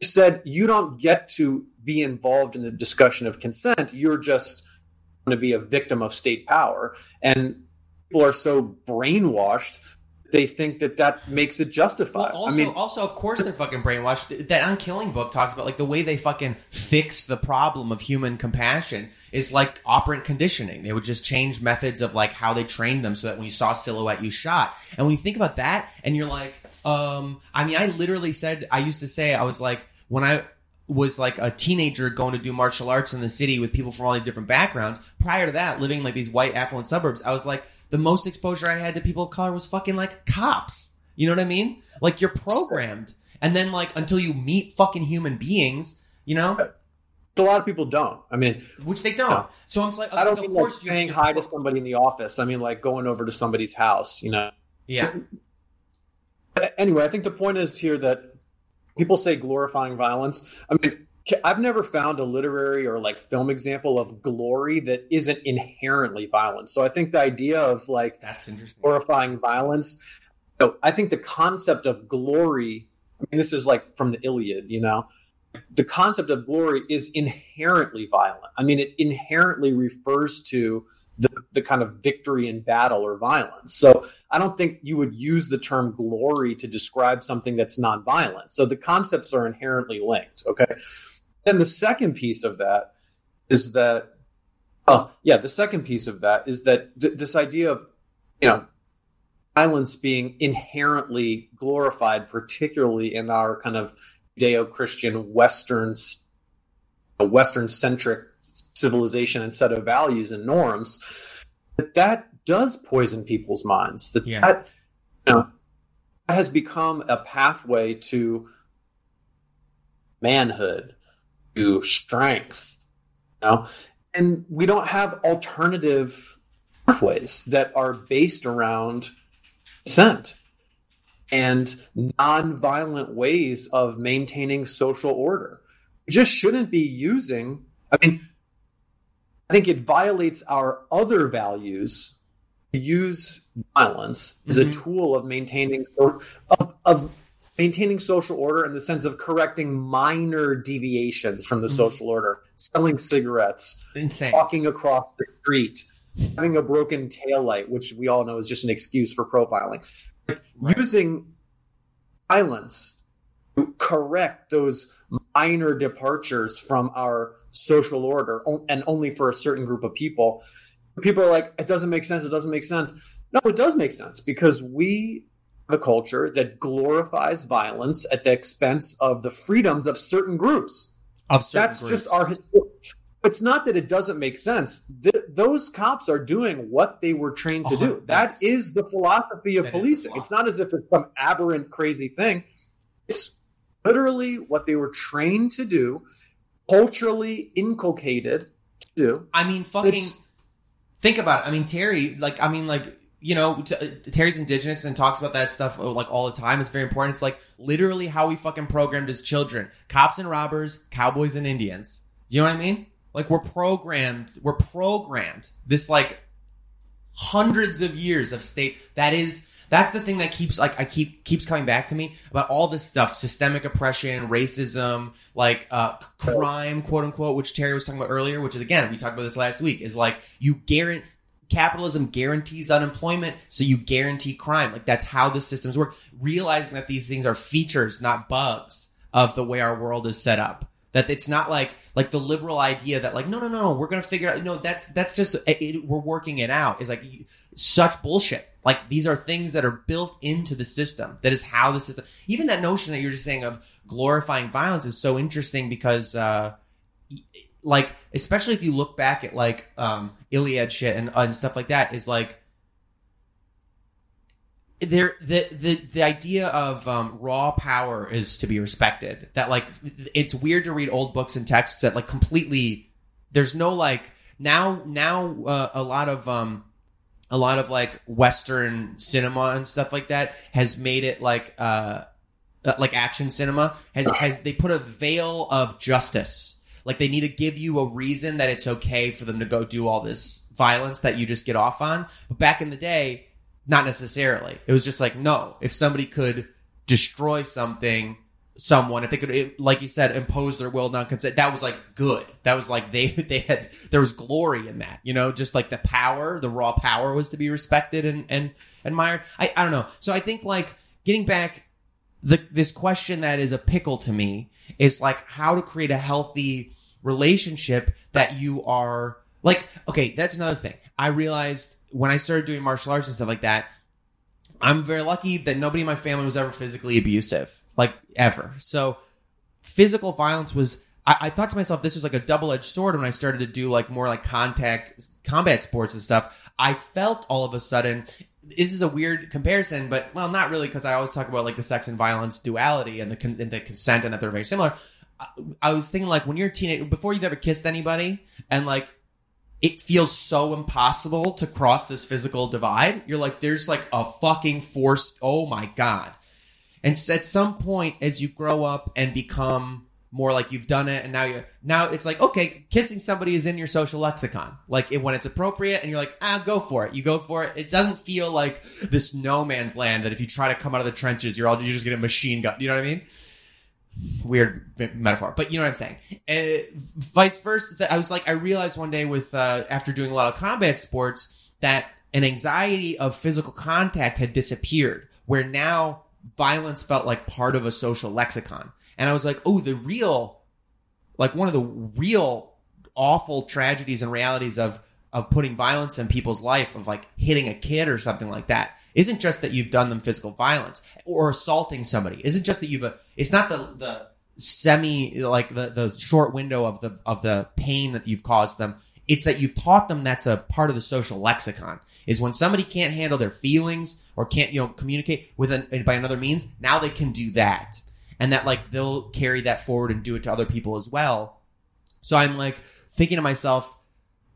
said you don't get to be involved in the discussion of consent. You're just going to be a victim of state power. And people are so brainwashed they think that that makes it justified. Well, also, I mean, also, of course, they're fucking brainwashed. That on Killing Book talks about like the way they fucking fix the problem of human compassion is like operant conditioning. They would just change methods of like how they trained them so that when you saw silhouette, you shot. And when you think about that, and you're like, um, I mean, I literally said, I used to say, I was like, when I was like a teenager going to do martial arts in the city with people from all these different backgrounds. Prior to that, living in like these white affluent suburbs, I was like, the most exposure I had to people of color was fucking like cops. You know what I mean? Like you're programmed. And then like until you meet fucking human beings, you know? a lot of people don't. I mean, Which they don't. No. So I'm just like, I don't of mean course like saying hi to somebody in the office. I mean like going over to somebody's house, you know. Yeah. Anyway, I think the point is here that people say glorifying violence. I mean, I've never found a literary or like film example of glory that isn't inherently violent. So I think the idea of like That's interesting. glorifying violence, you know, I think the concept of glory, I mean, this is like from the Iliad, you know, the concept of glory is inherently violent. I mean, it inherently refers to the, the kind of victory in battle or violence. So I don't think you would use the term glory to describe something that's nonviolent. So the concepts are inherently linked. Okay. Then the second piece of that is that, oh, yeah, the second piece of that is that th- this idea of, you know, violence being inherently glorified, particularly in our kind of Judeo-Christian Western, Western-centric civilization and set of values and norms, that that does poison people's minds. That Yeah. that you know that has become a pathway to manhood, to strength. You know, and we don't have alternative pathways that are based around consent and nonviolent ways of maintaining social order. We just shouldn't be using, I mean, I think it violates our other values to use violence as a mm-hmm. tool of maintaining of, of maintaining social order in the sense of correcting minor deviations from the mm-hmm. social order, selling cigarettes, Insane. walking across the street, having a broken taillight, which we all know is just an excuse for profiling. Using violence to correct those minor departures from our social order and only for a certain group of people. People are like, it doesn't make sense, it doesn't make sense. No, it does make sense because we have a culture that glorifies violence at the expense of the freedoms of certain groups Of certain that's groups. just our history. It's not that it doesn't make sense. Th- those cops are doing what they were trained to Oh, do. That's- the philosophy of that is policing. It's not as if it's some aberrant, crazy thing. It's literally what they were trained to do, culturally inculcated to do. I mean, fucking. It's- think about it. I mean, Terry, like, I mean, like, you know, t- Terry's indigenous and talks about that stuff uh, like all the time. It's very important. It's like literally how we fucking programmed as children: cops and robbers, cowboys and Indians. You know what I mean? Like we're programmed. We're programmed. This like hundreds of years of state. That is. That's the thing that keeps like I keep keeps coming back to me about all this stuff: systemic oppression, racism, like uh, crime, quote unquote, which Terry was talking about earlier. Which is again, we talked about this last week. Is like you guarantee capitalism guarantees unemployment, so you guarantee crime. Like that's how the systems work. Realizing that these things are features, not bugs, of the way our world is set up. That it's not like like the liberal idea that like no no no no we're gonna figure out no that's that's just it, it- we're working it out is like such bullshit. Like these are things that are built into the system. That is how the system. Even that notion that you're just saying of glorifying violence is so interesting because. uh like especially if you look back at like um Iliad shit and, and stuff like that is like there the the the idea of um, raw power is to be respected. That like it's weird to read old books and texts that like completely there's no like now now uh, a lot of um a lot of like western cinema and stuff like that has made it like uh uh, like action cinema has has they put a veil of justice. Like they need to give you a reason that it's okay for them to go do all this violence that you just get off on. But back in the day not necessarily. It was just like no. If somebody could destroy something someone if they could like you said impose their will non-consent that was like good. That was like they they had there was glory in that you know just like the power the raw power was to be respected and and admired. I i don't know. So i think like getting back the this question that is a pickle to me is like how to create a healthy relationship that you are like okay that's another thing. I realized when i started doing martial arts and stuff like that i'm very lucky that nobody in my family was ever physically abusive like ever. So physical violence was I, I thought to myself this was like a double-edged sword when i started to do like more like contact combat sports and stuff. I felt all of a sudden this is a weird comparison but well not really because i always talk about like the sex and violence duality and the, con- and the consent and that they're very similar. I, I was thinking like when you're a teenager before you've ever kissed anybody and like it feels so impossible to cross this physical divide you're like there's like a fucking force oh my god and at some point as you grow up and become more like you've done it and now you now it's like okay kissing somebody is in your social lexicon. Like it, when it's appropriate and you're like ah go for it. You go for it. It doesn't feel like this no man's land that if you try to come out of the trenches you're all you're just get a machine gun you know what i mean? Weird metaphor, but you know what I'm saying. Uh, vice versa, I was like, I realized one day with uh, after doing a lot of combat sports that an anxiety of physical contact had disappeared, where now violence felt like part of a social lexicon, and I was like, oh, the real, like one of the real awful tragedies and realities of of putting violence in people's life of like hitting a kid or something like that isn't just that you've done them physical violence or assaulting somebody. Isn't just that you've uh, it's not the the semi like the the short window of the of the pain that you've caused them. It's that you've taught them that's a part of the social lexicon is when somebody can't handle their feelings or can't you know communicate with an, by another means now they can do that and that like they'll carry that forward and do it to other people as well so i'm like thinking to myself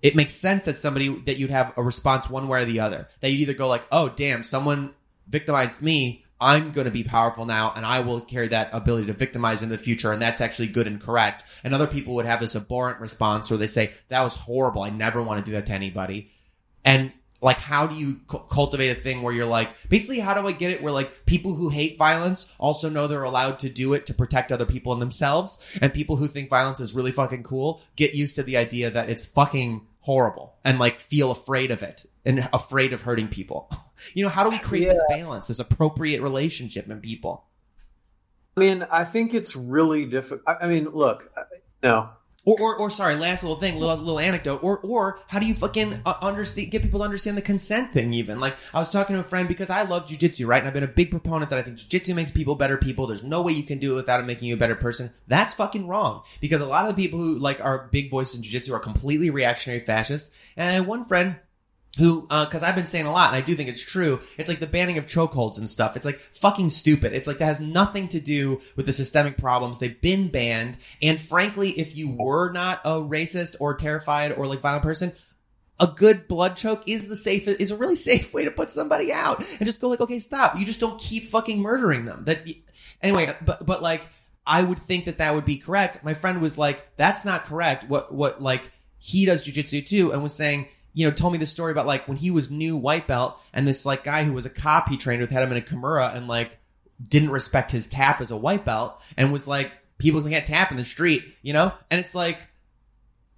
it makes sense that somebody that you'd have a response one way or the other. That you'd either go like, "Oh, damn, someone victimized me. I'm going to be powerful now, and I will carry that ability to victimize in the future, and that's actually good and correct." And other people would have this abhorrent response where they say, "That was horrible. I never want to do that to anybody." And like, how do you cu- cultivate a thing where you're like, basically, how do I get it where like people who hate violence also know they're allowed to do it to protect other people and themselves, and people who think violence is really fucking cool get used to the idea that it's fucking horrible and like feel afraid of it and afraid of hurting people. You know, how do we create this balance, this appropriate relationship in people? I mean, I think it's really difficult. I mean, look, no, Or, or, or sorry, last little thing, little little anecdote. Or, or how do you fucking uh, understand, get people to understand the consent thing? Even like I was talking to a friend because I love jujitsu, right? And I've been a big proponent that I think jujitsu makes people better people. There's no way you can do it without it making you a better person. That's fucking wrong because a lot of the people who like are big voices in jujitsu are completely reactionary fascists. And one friend who, uh, because I've been saying a lot, and I do think it's true. It's like the banning of chokeholds and stuff. It's like fucking stupid. It's like that has nothing to do with the systemic problems. They've been banned, and frankly, if you were not a racist or terrified or like violent person, a good blood choke is the safe is a really safe way to put somebody out and just go like, okay, stop. You just don't keep fucking murdering them. That anyway, but but like I would think that that would be correct. My friend was like, that's not correct. What what like he does jujitsu too, and was saying. You know, told me the story about like when he was new white belt and this like guy who was a cop he trained with had him in a Kimura and like didn't respect his tap as a white belt and was like people can't tap in the street, you know? And it's like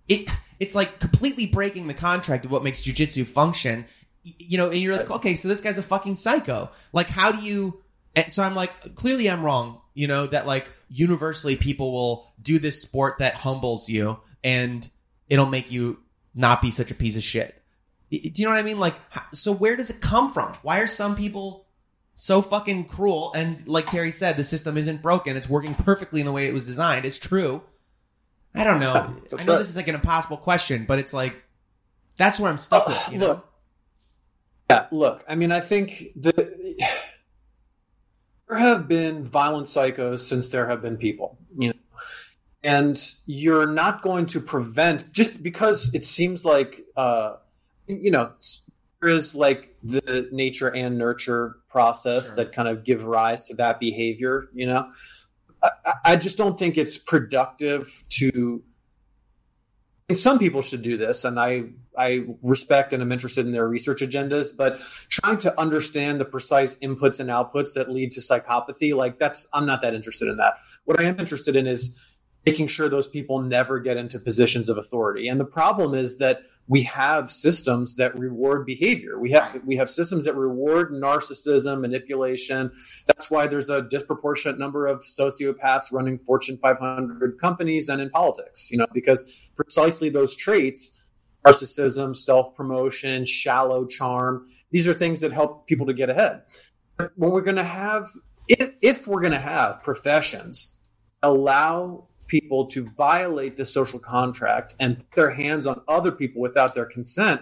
it it's like completely breaking the contract of what makes jujitsu function. You know, and you're like, okay, so this guy's a fucking psycho. Like, how do you? And so I'm like, clearly I'm wrong. You know that like universally people will do this sport that humbles you, and it'll make you not be such a piece of shit. Do you know what I mean? Like, so where does it come from? Why are some people so fucking cruel? And like Terry said, the system isn't broken; it's working perfectly in the way it was designed. It's true. I don't know. I know right. this is like an impossible question, but it's like that's where I'm stuck with. You know, Look, Yeah, look, I mean, I think the there have been violent psychos since there have been people, you know, and you're not going to prevent just because it seems like, uh, you know, there is like the nature and nurture process Sure. that kind of give rise to that behavior, you know. I, I- just don't think it's productive to and some people should do this and i i respect and i'm interested in their research agendas but trying to understand the precise inputs and outputs that lead to psychopathy like that's i'm not that interested in that what i am interested in is making sure those people never get into positions of authority. And the problem is that we have systems that reward behavior. We have we have systems that reward narcissism manipulation. That's why there's a disproportionate number of sociopaths running fortune 500 companies and in politics you know because precisely those traits narcissism self-promotion shallow charm these are things that help people to get ahead. When we're going to have if, if we're going to have professions allow people to violate the social contract and put their hands on other people without their consent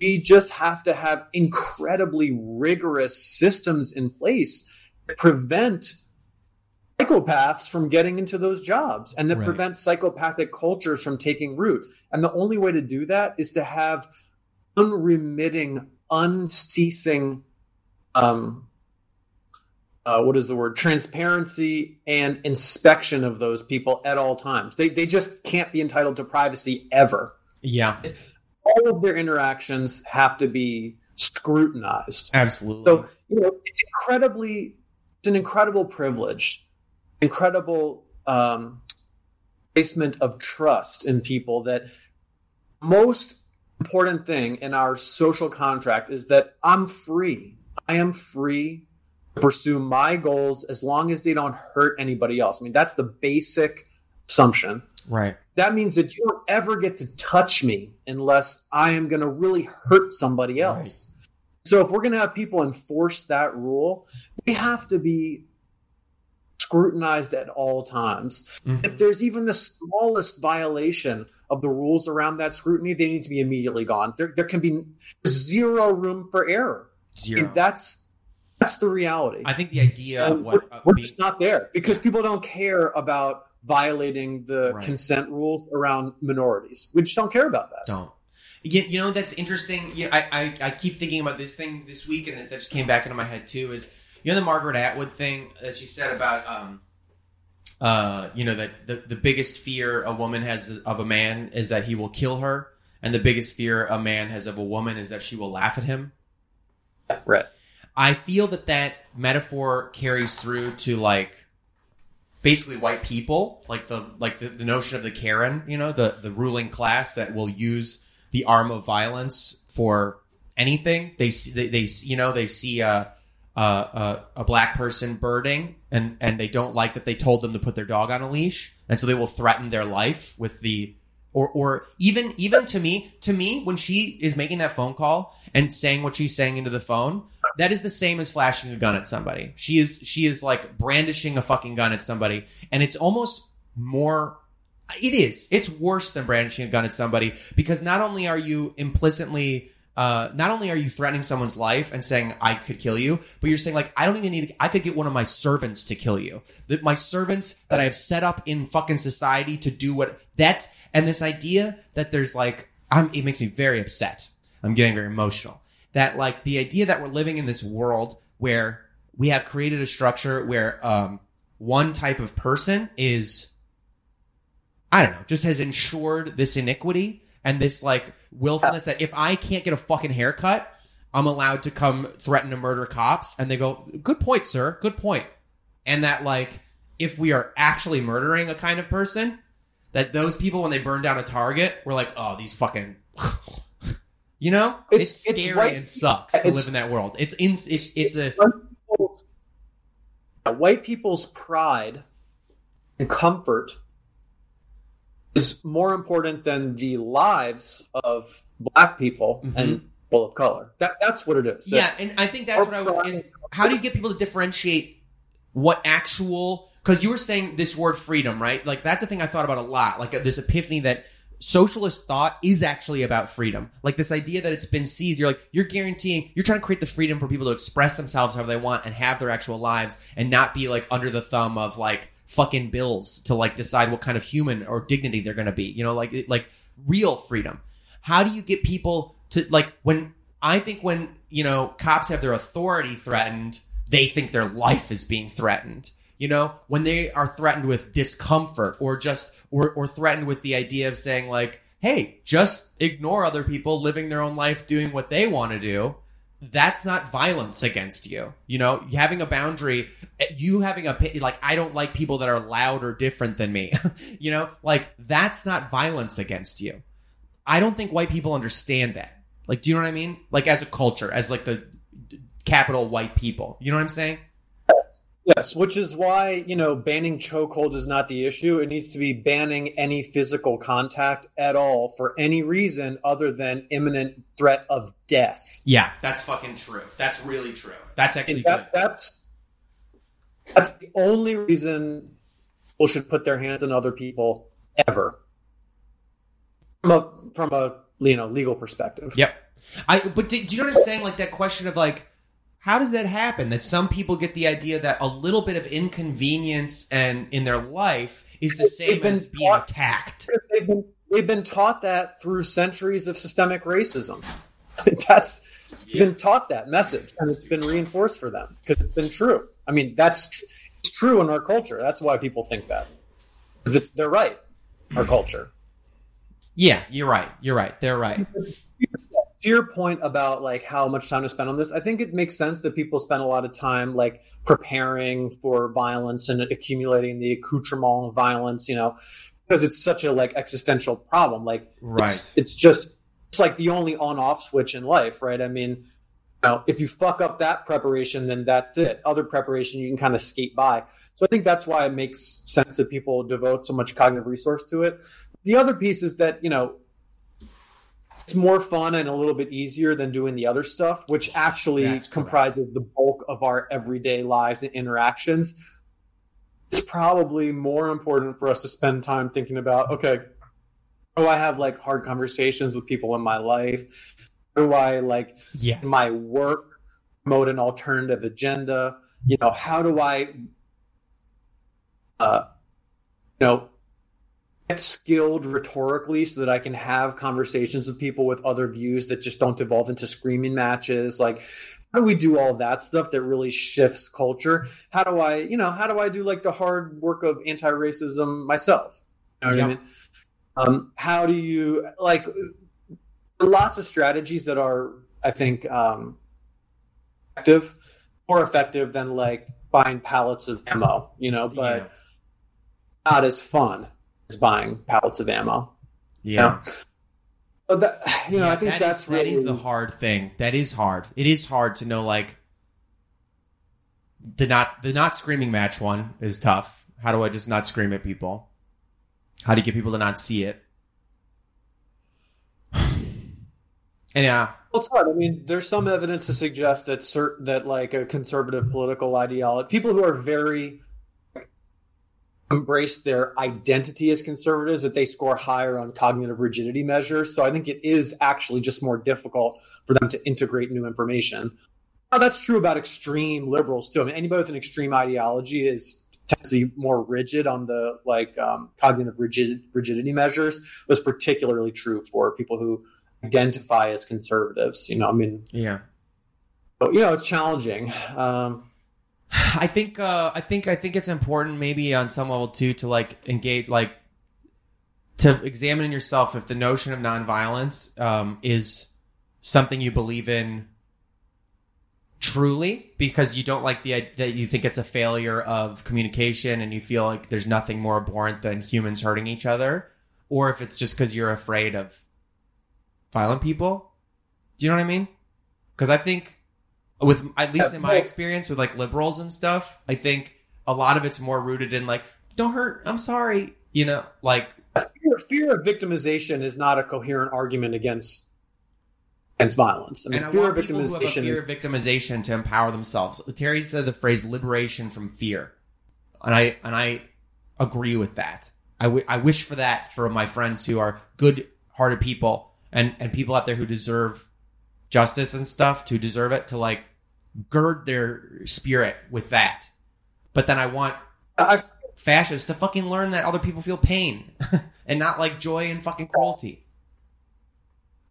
we just have to have incredibly rigorous systems in place that prevent psychopaths from getting into those jobs and that Right. prevent psychopathic cultures from taking root. And the only way to do that is to have unremitting, unceasing, um, uh, what is the word? Transparency and inspection of those people at all times. They, they just can't be entitled to privacy ever. Yeah, All of their interactions have to be scrutinized. absolutely. So, you know, it's incredibly, it's an incredible privilege, incredible um, placement of trust in people that most important thing in our social contract is that I'm free. I am free pursue my goals as long as they don't hurt anybody else. I mean, that's the basic assumption right. that means that you don't ever get to touch me unless I am going to really hurt somebody else. So if we're going to have people enforce that rule, they have to be scrutinized at all times. Mhm. If there's even the smallest violation of the rules around that scrutiny, they need to be immediately gone. There, there can be zero room for error. Zero. That's that's the reality. I think the idea of what we're, uh, we're being- just not there because people don't care about violating the Right. consent rules around minorities. We just don't care about that. don't. You, you know that's interesting. You I, I I keep thinking about this thing this week, and that just came back into my head too. Is you know the Margaret Atwood thing that she said about um uh you know that the the biggest fear a woman has of a man is that he will kill her, and the biggest fear a man has of a woman is that she will laugh at him. Right. I feel that that metaphor carries through to like basically white people, like the like the, the notion of the Karen, you know, the the ruling class that will use the arm of violence for anything. They see they, they you know they see a a, a a black person birding and and they don't like that they told them to put their dog on a leash, and so they will threaten their life with the or or even even to me to me when she is making that phone call and saying what she's saying into the phone that is the same as flashing a gun at somebody she is she is like brandishing a fucking gun at somebody and it's almost more it is it's worse than brandishing a gun at somebody because not only are you implicitly uh, not only are you threatening someone's life and saying I could kill you, but you're saying like I don't even need. To, I could get one of my servants to kill you. That my servants that I have set up in fucking society to do what that's and this idea that there's like I'm. It makes me very upset. I'm getting very emotional. That like the idea that we're living in this world where we have created a structure where um one type of person is I don't know, just has ensured this iniquity and this like willfulness that if I can't get a fucking haircut, I'm allowed to come threaten to murder cops. And they go, good point, sir. Good point. And that like, if we are actually murdering a kind of person, that those people, when they burn down a target, we're like, oh, these fucking, you know, it's, It's- scary right- and sucks to live in that world. It's in, it's, it's a, White people's- white people's pride and comfort is more important than the lives of black people and people of color. That that's what it is. Mm-hmm. Yeah, and I think that's what I was. Is how do you get people to differentiate what actual? Because you were saying this word freedom, right? Like that's the thing I thought about a lot. Like uh, this epiphany that socialist thought is actually about freedom. Like this idea that it's been seized, you're like, you're guaranteeing, you're trying to create the freedom for people to express themselves however they want and have their actual lives and not be like under the thumb of like fucking bills to like decide what kind of human or dignity they're going to be. You know, like, like real freedom. How do you get people to like when I think when, you know, cops have their authority threatened, they think their life is being threatened. You know, when they are threatened with discomfort or just or or threatened with the idea of saying like, "Hey, just ignore other people living their own life doing what they want to do." That's not violence against you. You know, having a boundary, eh, you having a like I don't like people that are loud or different than me. you know, like that's not violence against you. I don't think white people understand that. Like, do you know what I mean? Like as a culture, as like the capital white people. You know what I'm saying? Yes, which is why, you know, banning chokehold is not the issue. It needs to be banning any physical contact at all for any reason other than imminent threat of death. Yeah, that's fucking true. That's really true. That's actually that, good. That's that's the only reason people should put their hands on other people ever. From a from a you know legal perspective. Yep. I but do, do you know what I'm saying? Like that question of like how does that happen? That some people get the idea that a little bit of inconvenience and in their life is the same been as being taught- attacked. They've been they've been taught that through centuries of systemic racism. that's they've been taught that message, and it's been reinforced for them because it's been true. I mean, that's it's true in our culture. That's why people think that 'Cause it's, they're right. Our culture. Yeah, you're right. You're right. They're right. to your point about like how much time to spend on this, I think it makes sense that people spend a lot of time like preparing for violence and accumulating the accoutrement of violence, you know, because it's such a like existential problem. Like, Right. It's, it's just it's like the only on-off switch in life, right? I mean, you know, if you fuck up that preparation, then that's it. Other preparation you can kind of skate by. So I think that's why it makes sense that people devote so much cognitive resource to it. The other piece is that you know it's more fun and a little bit easier than doing the other stuff, which actually That's correct. comprises the bulk of our everyday lives and interactions. It's probably more important for us to spend time thinking about, okay, do I have like hard conversations with people in my life? Do I like Yes. my work promote an alternative agenda? You know, how do I uh you know get skilled rhetorically so that I can have conversations with people with other views that just don't devolve into screaming matches. Like, how do we do all that stuff that really shifts culture? How do I, you know, how do I do like the hard work of anti racism myself? You know what I Yeah. mean? Um, how do you like lots of strategies that are, I think, um, effective, more effective than like buying pallets of ammo, you know, but Yeah. not as fun as buying pallets of ammo. Yeah. But that, you know, Yeah, I think that that's is- really that is the hard thing. That is hard. It is hard to know like the not the not screaming match one is tough. How do I just not scream at people? How do you get people to not see it? And yeah, Well, it's hard. I mean, there's some evidence to suggest that certain that like a conservative political ideology, people who are very embrace their identity as conservatives, that they score higher on cognitive rigidity measures. So I think it is actually just more difficult for them to integrate new information. Now, that's true about extreme liberals too. I mean, anybody with an extreme ideology is tends to be more rigid on the like um, cognitive rigid, rigidity measures. Was particularly true for people who identify as conservatives. You know, I mean, yeah. but, you know, it's challenging. Um, I think uh I think I think it's important maybe on some level too to like engage like to examine in yourself if the notion of nonviolence um is something you believe in truly because you don't like the that you think it's a failure of communication and you feel like there's nothing more abhorrent than humans hurting each other or if it's just because you're afraid of violent people. Do you know what i mean? Because i think with at least Yeah, in my experience with like liberals and stuff i think a lot of it's more rooted in like don't hurt i'm sorry you know like fear, fear of victimization is not a coherent argument against against violence. I mean, and I fear want of people who have a victimization. fear of victimization to empower themselves. Terry said the phrase "liberation from fear," and I and I agree with that. I, w- I wish for that for my friends who are good hearted people and, and people out there who deserve justice and stuff to deserve it to like gird their spirit with that. But then I want I, fascists to fucking learn that other people feel pain and not like joy and fucking cruelty.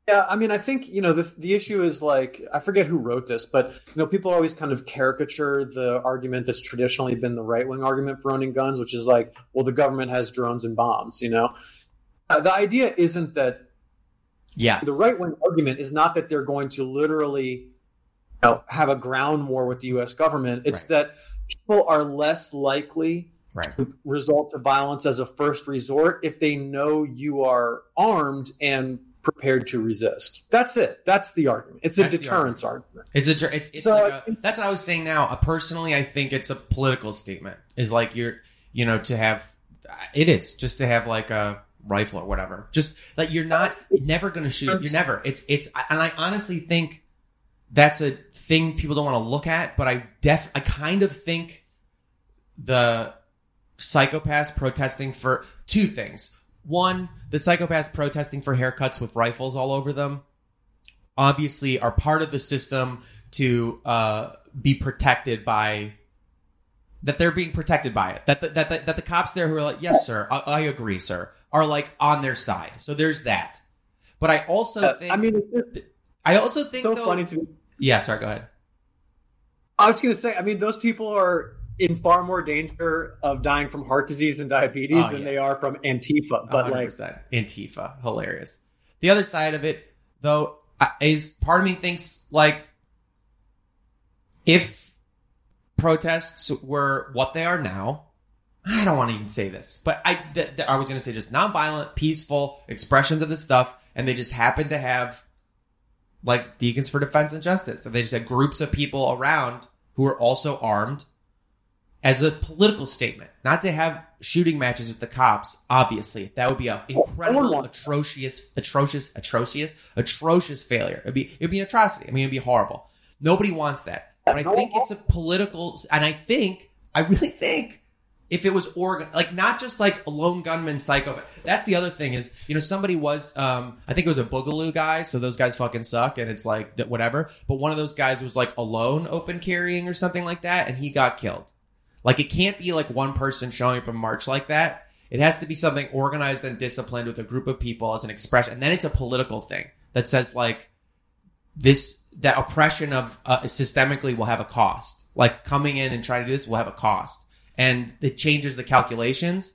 Yeah, I mean, I think you know the the issue is like I forget who wrote this, but you know people always kind of caricature the argument that's traditionally been the right wing argument for owning guns, which is like, well, the government has drones and bombs. You know, uh, the idea isn't that Yes. the right wing argument is not that they're going to literally know, have a ground war with the U.S. government. It's Right. that people are less likely Right. to resort to violence as a first resort if they know you are armed and prepared to resist. That's it. That's the argument. It's a That's deterrence argument. It's a, it's, it's So, like a, that's what I was saying now. Uh, personally, I think it's a political statement. Is like you're, you know, to have, it is just to have like a rifle or whatever. Just like you're not never going to shoot. You're never. It's it's, and I honestly think that's a thing people don't want to look at. But I def, I kind of think the psychopaths protesting for two things. One, the psychopaths protesting for haircuts with rifles all over them obviously are part of the system to uh, be protected by that they're being protected by it that the, that the, that the cops there who are like yes sir I, I agree sir are like on their side so there's that but I also Uh, think I mean, just I also think so though- funny to me. yeah sorry go ahead I was going to say, I mean, those people are in far more danger of dying from heart disease and diabetes Oh, than yeah. they are from Antifa. But like, 100%. Antifa, hilarious. The other side of it, though, is part of me thinks like if protests were what they are now, I don't want to even say this, but I th- th- I was going to say just nonviolent, peaceful expressions of this stuff, and they just happen to have like Deacons for Defense and Justice. So they just had groups of people around who were also armed as a political statement, not to have shooting matches with the cops. Obviously, that would be an incredible, want- atrocious, atrocious, atrocious, atrocious failure. It'd be it'd be an atrocity. I mean, it'd be horrible. Nobody wants that. But I think it's a political, and I think I really think if it was organ like not just like a lone gunman psycho that's the other thing is you know somebody was um i think it was a boogaloo guy so those guys fucking suck and it's like whatever but one of those guys was like alone open carrying or something like that and he got killed. Like it can't be like one person showing up in march like that. It has to be something organized and disciplined with a group of people as an expression and then it's a political thing that says like this that oppression of uh, systemically will have a cost. Like coming in and trying to do this will have a cost and it changes the calculations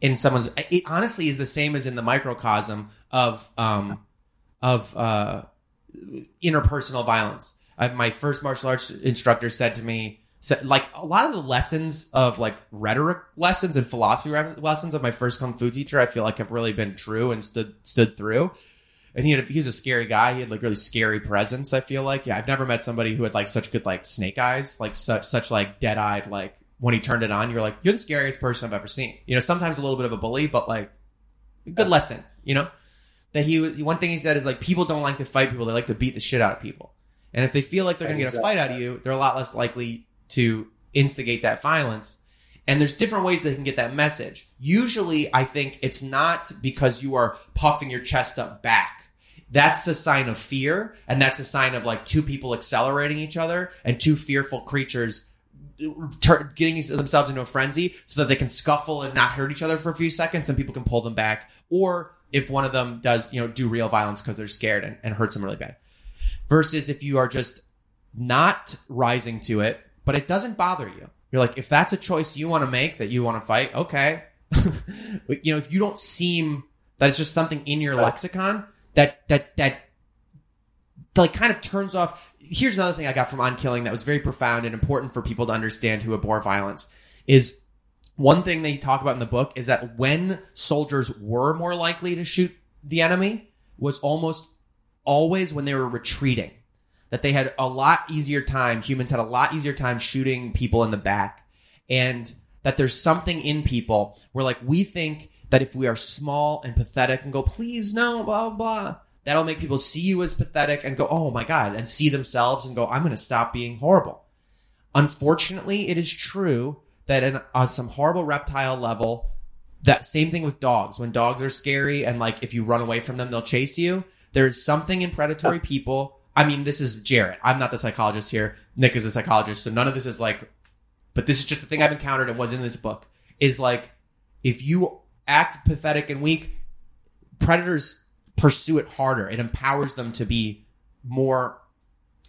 in someone's it honestly is the same as in the microcosm of um of uh interpersonal violence uh, my first martial arts instructor said to me said like a lot of the lessons of like rhetoric lessons and philosophy lessons of my first kung fu teacher i feel like have really been true and stood stood through and he had, he's a scary guy. He had like really scary presence. I feel like, yeah, I've never met somebody who had like such good like snake eyes, like such such like dead eyed. Like when he turned it on, you're like, you're the scariest person I've ever seen. You know, sometimes a little bit of a bully, but like good lesson. You know, that he one thing he said is like people don't like to fight people; they like to beat the shit out of people. And if they feel like they're going to get a fight out of you, they're a lot less likely to instigate that violence. And there's different ways they can get that message. Usually, I think it's not because you are puffing your chest up back. That's a sign of fear, and that's a sign of like two people accelerating each other and two fearful creatures tur- getting themselves into a frenzy so that they can scuffle and not hurt each other for a few seconds, and people can pull them back. Or if one of them does, you know, do real violence because they're scared and, and hurts them really bad. Versus if you are just not rising to it, but it doesn't bother you. You're like, if that's a choice you want to make that you want to fight, okay. But, you know, if you don't seem that it's just something in your lexicon that that that like kind of turns off. Here's another thing I got from On Killing that was very profound and important for people to understand who abhor violence is one thing they talk about in the book is that when soldiers were more likely to shoot the enemy was almost always when they were retreating. That they had a lot easier time, humans had a lot easier time shooting people in the back. And that there's something in people where like we think that if we are small and pathetic and go, please no, blah, blah, that'll make people see you as pathetic and go, oh my God, and see themselves and go, I'm going to stop being horrible. Unfortunately, it is true that in, on some horrible reptile level, that same thing with dogs. When dogs are scary and like if you run away from them, they'll chase you. There's something in predatory people. I mean, this is Jarrett. I'm not the psychologist here. Nick is a psychologist, so none of this is like. But this is just the thing I've encountered and was in this book. Is like if you act pathetic and weak, predators pursue it harder. It empowers them to be more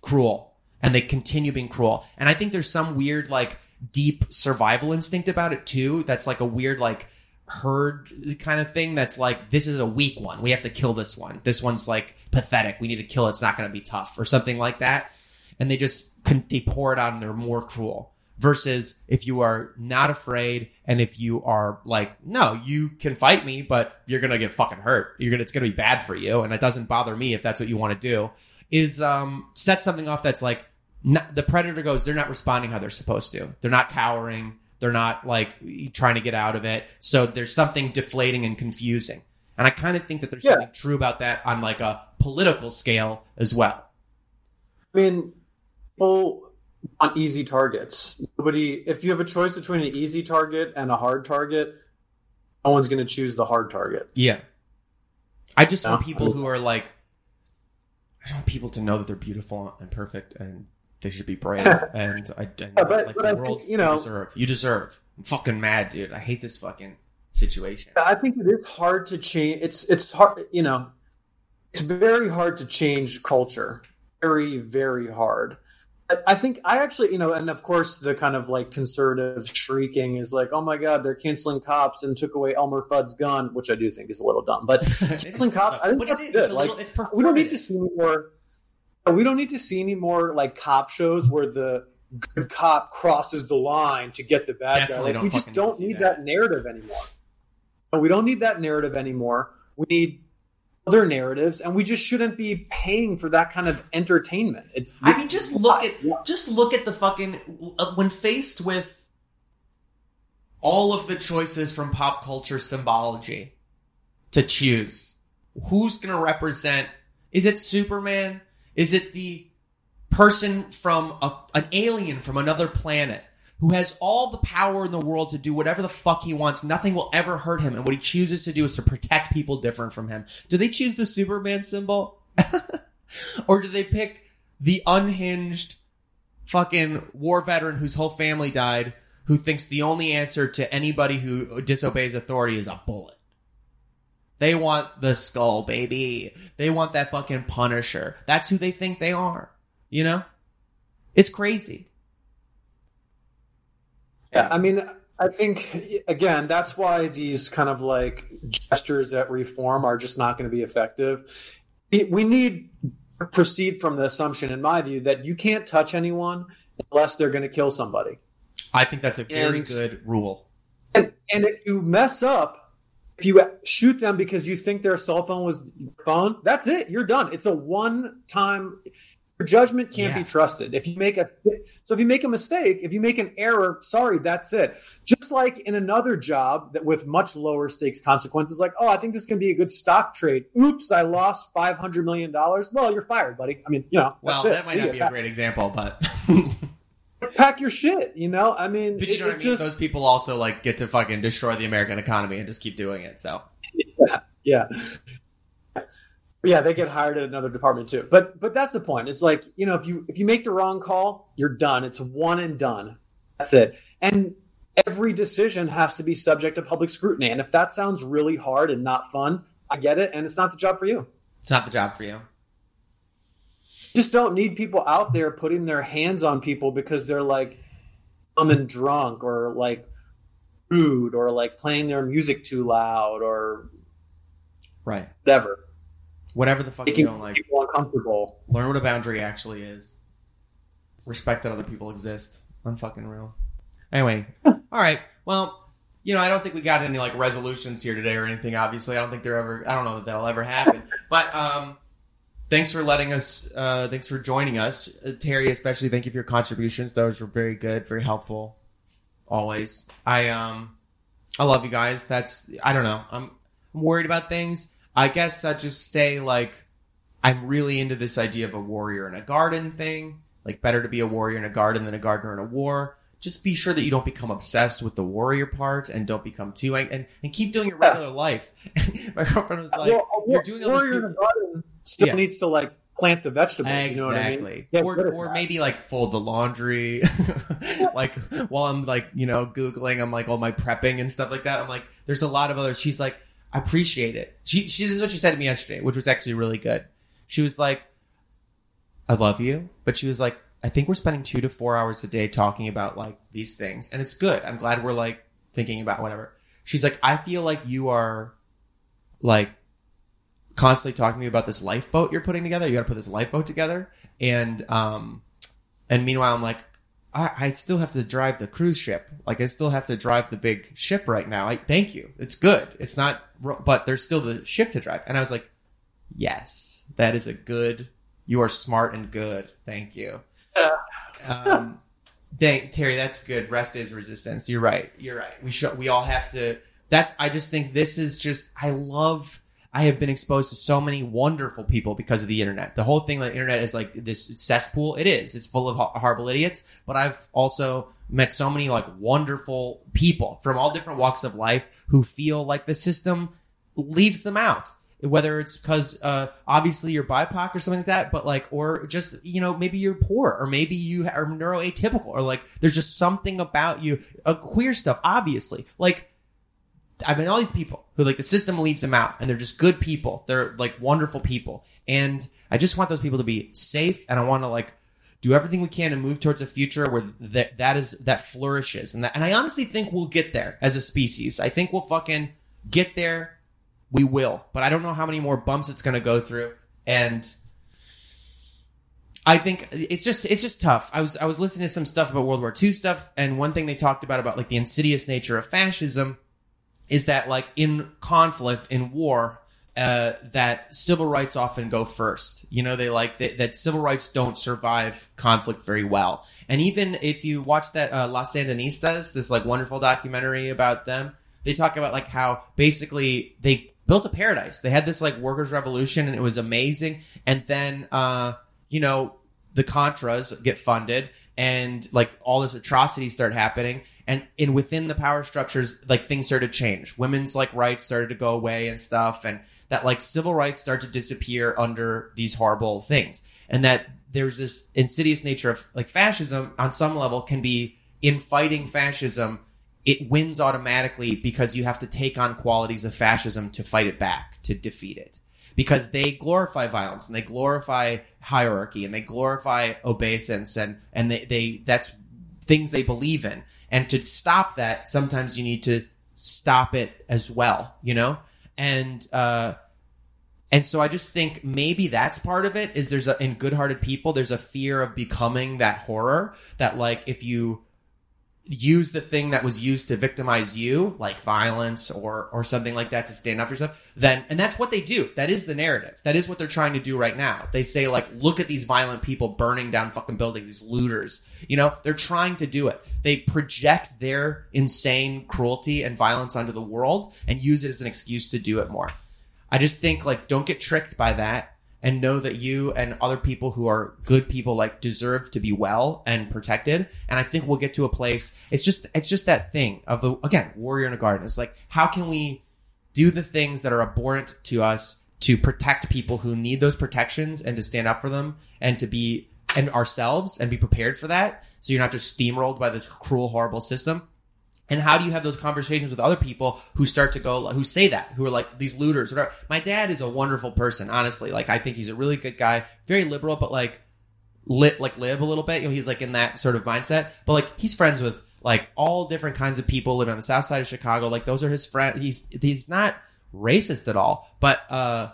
cruel and they continue being cruel. And I think there's some weird, like, deep survival instinct about it too. That's like a weird, like, herd kind of thing that's like, this is a weak one. We have to kill this one. This one's like pathetic. We need to kill it. It's not going to be tough or something like that. And they just, they pour it and they're more cruel versus if you are not afraid and if you are like, no, you can fight me, but you're going to get fucking hurt. You're going to, it's going to be bad for you. And it doesn't bother me if that's what you want to do is, um, set something off that's like, not, the predator goes, they're not responding how they're supposed to. They're not cowering. They're not like trying to get out of it. So there's something deflating and confusing. And I kind of think that there's Yeah. something true about that on like a political scale as well. I mean, people want easy targets. Nobody, if you have a choice between an easy target and a hard target, no one's going to choose the hard target. Yeah. I just want Yeah. people who are like, I just want people to know that they're beautiful and perfect and they should be brave. and I, and Yeah, but- like but the I world, think, you know- deserve. You deserve. I'm fucking mad, dude. I hate this fucking situation. I think it is hard to change. It's it's hard, you know. It's very hard to change culture. Very very hard. I- think I actually, you know, and of course the kind of like conservative shrieking is like, oh my god, they're canceling cops and took away Elmer Fudd's gun, which I do think is a little dumb. But canceling cops, I think But that's is. good. It's like, little- it's we don't need to see any more. We don't need to see any more like cop shows where the good cop crosses the line to get the bad Definitely guy. Like, we just fucking need to don't need that. that narrative anymore. We don't need that narrative anymore. We need other narratives, and we just shouldn't be paying for that kind of entertainment. It's I mean, just look at just look at the fucking uh, when faced with all of the choices from pop culture symbology to choose. Who's going to represent? Is it Superman? Is it the person from a, an alien from another planet who has all the power in the world to do whatever the fuck he wants? Nothing will ever hurt him, and what he chooses to do is to protect people different from him. Do they choose the Superman symbol, or do they pick the unhinged fucking war veteran whose whole family died? Who thinks the only answer to anybody who disobeys authority is a bullet? They want the skull, baby. They want that fucking Punisher. That's who they think they are. You know? It's crazy. Yeah, I mean, I think again, that's why these kind of like gestures at reform are just not going to be effective. We- need proceed from the assumption, in my view, that you can't touch anyone unless they're going to kill somebody. I think that's a very And- good rule. And, and if you mess up, if you shoot them because you think their cell phone was your phone, that's it. You're done. It's a one time. Your judgment can't Yeah. be trusted. If you make a so if you make a mistake, if you make an error, sorry, that's it. Just like in another job that with much lower stakes consequences, like oh, I think this can be a good stock trade. Oops, I lost five hundred million dollars. Well, you're fired, buddy. I mean, you know, Well, that's it. that might See not ya. be a great example, but Pack your shit. You know, I mean, but you it- know what I mean. just- Those people also like get to fucking destroy the American economy and just keep doing it. So yeah yeah they get hired at another department too. But but that's the point. It's like you know if you if you make the wrong call you're done. It's one and done. That's it. And every decision has to be subject to public scrutiny. And if that sounds really hard and not fun i get it. And it's not the job for you. It's not the job for you. just don't need people out there putting their hands on people because they're like dumb and drunk or like rude or like playing their music too loud or Right. whatever Whatever the fuck you don't like. people uncomfortable Learn what a boundary actually is. Respect that other people exist. Unfucking real. Anyway, all right. Well, you know, I don't think we got any like resolutions here today or anything. Obviously, I don't think they're ever. I don't know that that'll ever happen. But um, thanks for letting us. Uh, thanks for joining us, uh, Terry. Especially, thank you for your contributions. Those were very good, very helpful. Always. I um, I love you guys. That's. I don't know. I'm, I'm worried about things. I guess I just stay like. I'm really into this idea of a warrior in a garden thing. Like better to be a warrior in a garden than a gardener in a war. just be sure that you don't become obsessed with the warrior part and don't become too ang- and and keep doing your regular life. My girlfriend was uh, like, Well, "You're doing all this." warrior in a garden still Yeah. needs to like plant the vegetables. Exactly. You know what I mean? Yeah, or or maybe like fold the laundry. like while I'm like, you know, Googling, I'm like all my prepping and stuff like that. I'm like, there's a lot of other she's like, I appreciate it. She she this is what she said to me yesterday, which was actually really good. She was like, I love you. But she was like, I think we're spending two to four hours a day talking about like these things. And it's good. I'm glad we're like thinking about whatever. She's like, I feel like you are like constantly talking to me about this lifeboat you're putting together. You got to put this lifeboat together, and um, and meanwhile, I'm like, I, I still have to drive the cruise ship. Like I still have to drive the big ship right now. I thank you. It's good. It's not, but there's still the ship to drive. And I was like, yes, that is a good. You are smart and good. Thank you. um, thank Terry. That's good. Rest is resistance. You're right. You're right. We should. We all have to. That's. I just think this is just. I love. I have been exposed to so many wonderful people because of the internet. The whole thing, the internet is like this cesspool. It is. It's full of horrible idiots. But I've also met so many like wonderful people from all different walks of life who feel like the system leaves them out. Whether it's because uh, obviously you're BIPOC or something like that, but like, or just you know maybe you're poor, or maybe you are neuroatypical, or like there's just something about you, uh, queer stuff. Obviously, like I've all these people who like the system leaves them out and they're just good people. They're like wonderful people. And I just want those people to be safe and I want to like do everything we can to move towards a future where that that is that flourishes. And that and I honestly think we'll get there as a species. I think we'll fucking get there. We will. But I don't know how many more bumps it's going to go through and I think it's just it's just tough. I was I was listening to some stuff about World War II stuff, and one thing they talked about about like the insidious nature of fascism is that like in conflict in war uh, that civil rights often go first. You know they like that, that civil rights don't survive conflict very well. And even if you watch that uh, las sandinistas this like wonderful documentary about them they talk about like how basically they built a paradise. They had this like workers revolution and it was amazing. And then uh you know the contras get funded and like all this atrocities start happening and in within the power structures like things started to change. Women's like rights started to go away and stuff and that like civil rights start to disappear under these horrible things. And that there's this insidious nature of like fascism on some level can be in fighting fascism it wins automatically because you have to take on qualities of fascism to fight it back to defeat it. Because they glorify violence and they glorify hierarchy and they glorify obeisance and and they, they that's things they believe in and to stop that sometimes you need to stop it as well you know? And uh and so I just think maybe that's part of it is there's a in good-hearted people there's a fear of becoming that horror that like if you use the thing that was used to victimize you like violence or or something like that to stand up for yourself then and that's what they do. That is the narrative. That is what they're trying to do right now. They say like look at these violent people burning down fucking buildings these looters. You know they're trying to do it. They project their insane cruelty and violence onto the world and use it as an excuse to do it more. I just think like don't get tricked by that and know that you and other people who are good people like deserve to be well and protected. And I think we'll get to a place. It's just it's just that thing of the again warrior in a garden. It's like how can we do the things that are abhorrent to us to protect people who need those protections and to stand up for them and to be and ourselves and be prepared for that. So you're not just steamrolled by this cruel, horrible system. And how do you have those conversations with other people who start to go, who say that, who are like these looters, whatever. My dad is a wonderful person, honestly. Like, I think he's a really good guy, very liberal, but like, lit, like live a little bit. You know, he's like in that sort of mindset, but like, he's friends with like all different kinds of people living on the south side of Chicago. Like, those are his friends. He's, he's not racist at all, but, uh,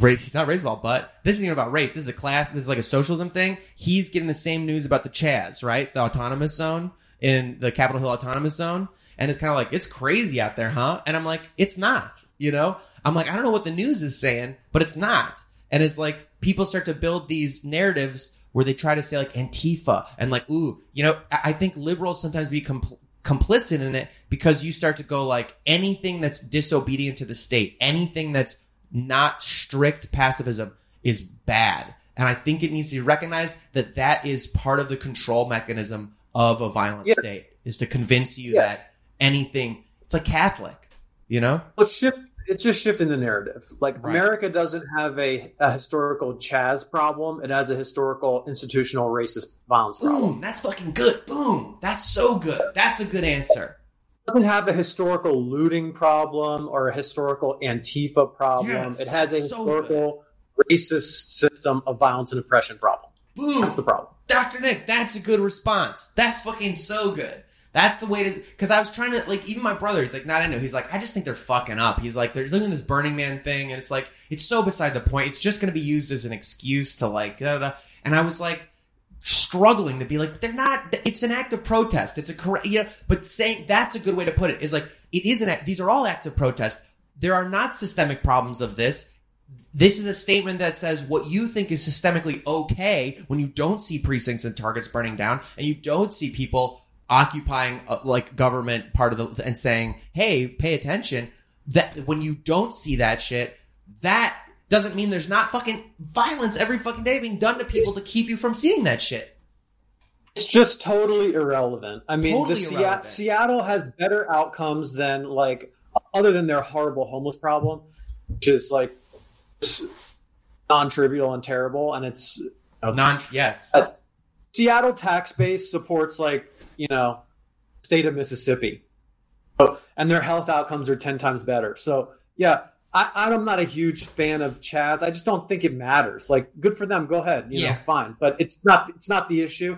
race. He's not racist at all, but this isn't even about race. This is a class. This is like a socialism thing. He's getting the same news about the Chaz, right? The autonomous zone in the Capitol Hill autonomous zone. And it's kind of like, it's crazy out there, huh? And I'm like, it's not, you know? I'm like, I don't know what the news is saying, but it's not. And it's like, people start to build these narratives where they try to say like Antifa and like, ooh, you know, I think liberals sometimes be compl- complicit in it because you start to go like anything that's disobedient to the state, anything that's not strict pacifism is bad. And I think it needs to be recognized that that is part of the control mechanism of a violent Yeah. state is to convince you Yeah. that anything it's like Catholic, you know? Let's shift. It's just shifting the narrative. Like Right. America doesn't have a, a historical Chaz problem; it has a historical institutional racist violence problem. Boom, that's fucking good. Boom. That's so good. That's a good answer. It doesn't have a historical looting problem or a historical Antifa problem. Yes, it has a that's so historical racist system of violence and oppression problem. Boom. That's the problem. Dr. Nick, that's a good response. That's fucking so good. That's the way to, cause I was trying to, like, even my brother, he's like, not I know. He's like, I just think they're fucking up. He's like, they're doing this Burning Man thing, and it's like, it's so beside the point. It's just gonna be used as an excuse to, like, da, da. And I was like, struggling to be like, they're not, it's an act of protest. It's a correct, you know, but saying, that's a good way to put it, is like, it is an act, these are all acts of protest. There are not systemic problems of this this is a statement that says what you think is systemically okay when you don't see precincts and targets burning down and you don't see people occupying uh, like government part of the and saying hey pay attention that when you don't see that shit that doesn't mean there's not fucking violence every fucking day being done to people to keep you from seeing that shit It's just totally irrelevant. I mean, Totally the irrelevant. Seattle has better outcomes than like other than their horrible homeless problem, which is like non-trivial and terrible. And it's non yes Uh, Seattle tax base supports like you know state of Mississippi, so, and their health outcomes are ten times better. So yeah, I, I'm not a huge fan of Chaz. I just don't think it matters. Like, good for them. Go ahead. You Yeah. know, fine. But it's not. It's not the issue.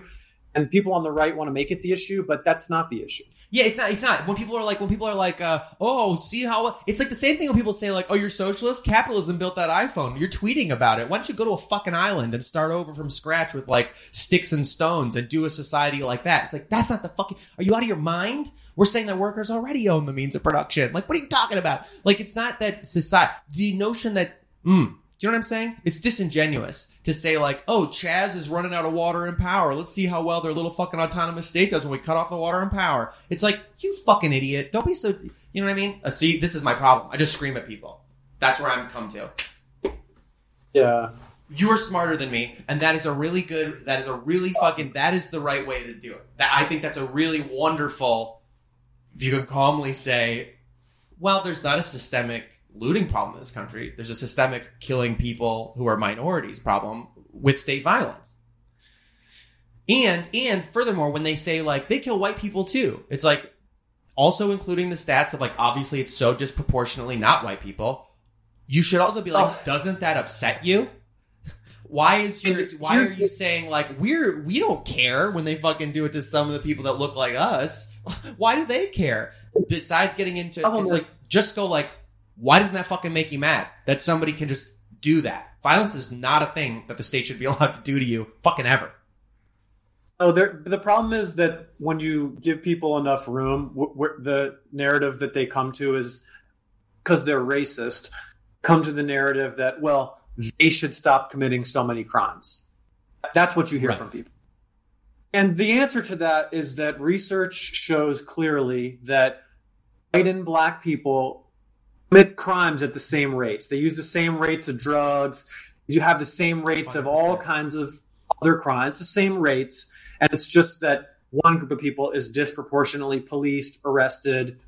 And people on the right want to make it the issue, but that's not the issue. Yeah, it's not. It's not. When people are like, when people are like, uh, "Oh, see how," it's like the same thing when people say like, "Oh, you're socialist. Capitalism built that iPhone. You're tweeting about it. Why don't you go to a fucking island and start over from scratch with like sticks and stones and do a society like that?" It's like that's not the fucking. Are you out of your mind? We're saying that workers already own the means of production. Like, what are you talking about? Like, it's not that society. The notion that, mm, do you know what I'm saying? It's disingenuous to say like, oh, Chaz is running out of water and power. Let's see how well their little fucking autonomous state does when we cut off the water and power. It's like, you fucking idiot. Don't be so, you know what I mean? Uh, see, this is my problem. I just scream at people. That's where I'm come to. Yeah. You are smarter than me, and that is a really good, that is a really fucking, that is the right way to do it. That, I think that's a really wonderful, if you can calmly say, well, there's not a systemic looting problem in this country. There's a systemic killing people who are minorities problem with state violence. And and furthermore, when they say like they kill white people too, it's like also including the stats of like obviously it's so disproportionately not white people. You should also be like, Oh. doesn't that upset you? Why is your why are you saying like we're we don't care when they fucking do it to some of the people that look like us? Why do they care? Besides getting into Problem it's like just go like why doesn't that fucking make you mad that somebody can just do that? Violence is not a thing that the state should be allowed to do to you fucking ever. Oh, there, the problem is that when you give people enough room, w- w- the narrative that they come to is because they're racist. Come to the narrative that well, they should stop committing so many crimes. That's what you hear Right. from people. And the answer to that is that research shows clearly that white and black people commit crimes at the same rates. They use the same rates of drugs. You have the same rates of all kinds of other crimes, the same rates. And it's just that one group of people is disproportionately policed, arrested,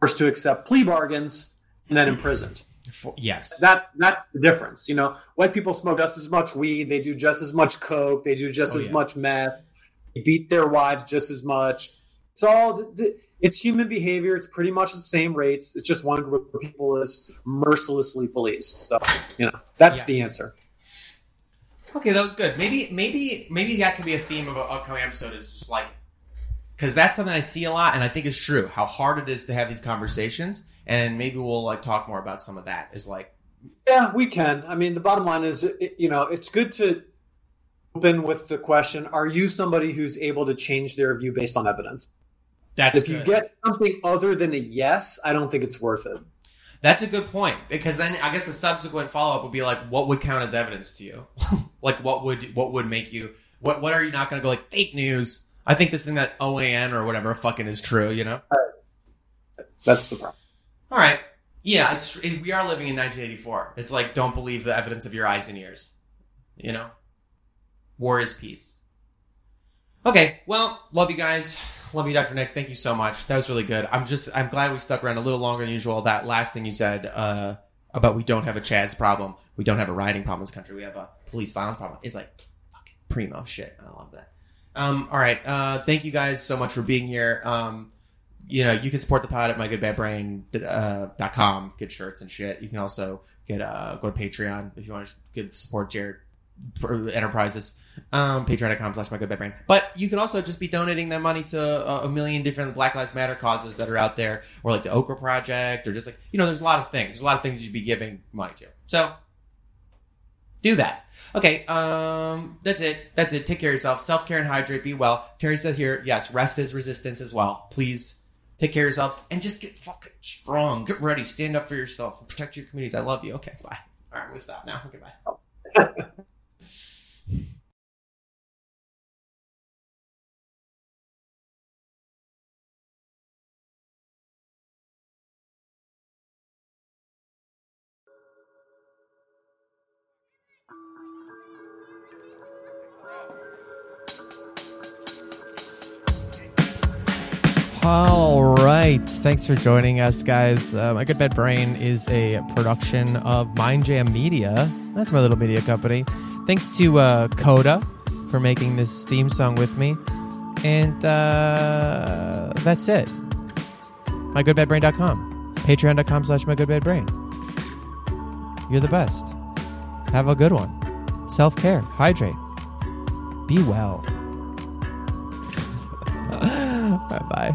forced to accept plea bargains, and then imprisoned. For, yes. That that's the difference. You know, white people smoke just as much weed, they do just as much coke, they do just Oh, as yeah. much meth, they beat their wives just as much. It's all the, the, it's human behavior. It's pretty much the same rates. It's just one group of people is mercilessly policed. So you know, that's the answer. Okay, that was good. Maybe, maybe, maybe that could be a theme of an upcoming episode. Is just like, because that's something I see a lot, and I think is true. How hard it is to have these conversations, and maybe we'll like talk more about some of that. Is like, Yeah, we can. I mean, the bottom line is, you know, it's good to open with the question: Are you somebody who's able to change their view based on evidence? That's if you get something other than a yes, I don't think it's worth it. That's a good point because then I guess the subsequent follow up would be like, what would count as evidence to you? like, what would what would make you what what are you not going to go like fake news? I think this thing that OAN or whatever fucking is true, you know? That's the problem. All right, yeah, it's it, we are living in 1984. It's like don't believe the evidence of your eyes and ears, you know? War is peace. Okay, well, love you guys. Love you, Dr. Nick. Thank you so much. That was really good. I'm just, I'm glad we stuck around a little longer than usual. That last thing you said, uh, about we don't have a Chaz problem. We don't have a rioting problem in this country. We have a police violence problem. It's like fucking primo shit. I love that. Um, all right. Uh, thank you guys so much for being here. Um, you know, you can support the pod at mygoodbadbrain, uh, get shirts and shit. You can also get, uh, go to Patreon if you want to give support Jared Enterprises. Um, patreon.com slash mygoodbadbrain. But you can also just be donating that money to a, a million different Black Lives Matter causes that are out there, or like the Okra Project, or just like, you know, there's a lot of things. There's a lot of things you'd be giving money to. So, do that. Okay, um, that's it. That's it. Take care of yourself. Self care and hydrate. Be well. Terry said here, yes, rest is resistance as well. Please take care of yourselves and just get fucking strong. Get ready. Stand up for yourself protect your communities. I love you. Okay, bye. All right, we stop now. Okay, All right. Thanks for joining us, guys. Uh, my Good Bad Brain is a production of Mind Jam Media. That's my little media company. Thanks to uh, Coda for making this theme song with me. And uh, that's it. MyGoodBadBrain.com. Patreon.com slash MyGoodBadBrain. You're the best. Have a good one. Self care. Hydrate. Be well. bye bye.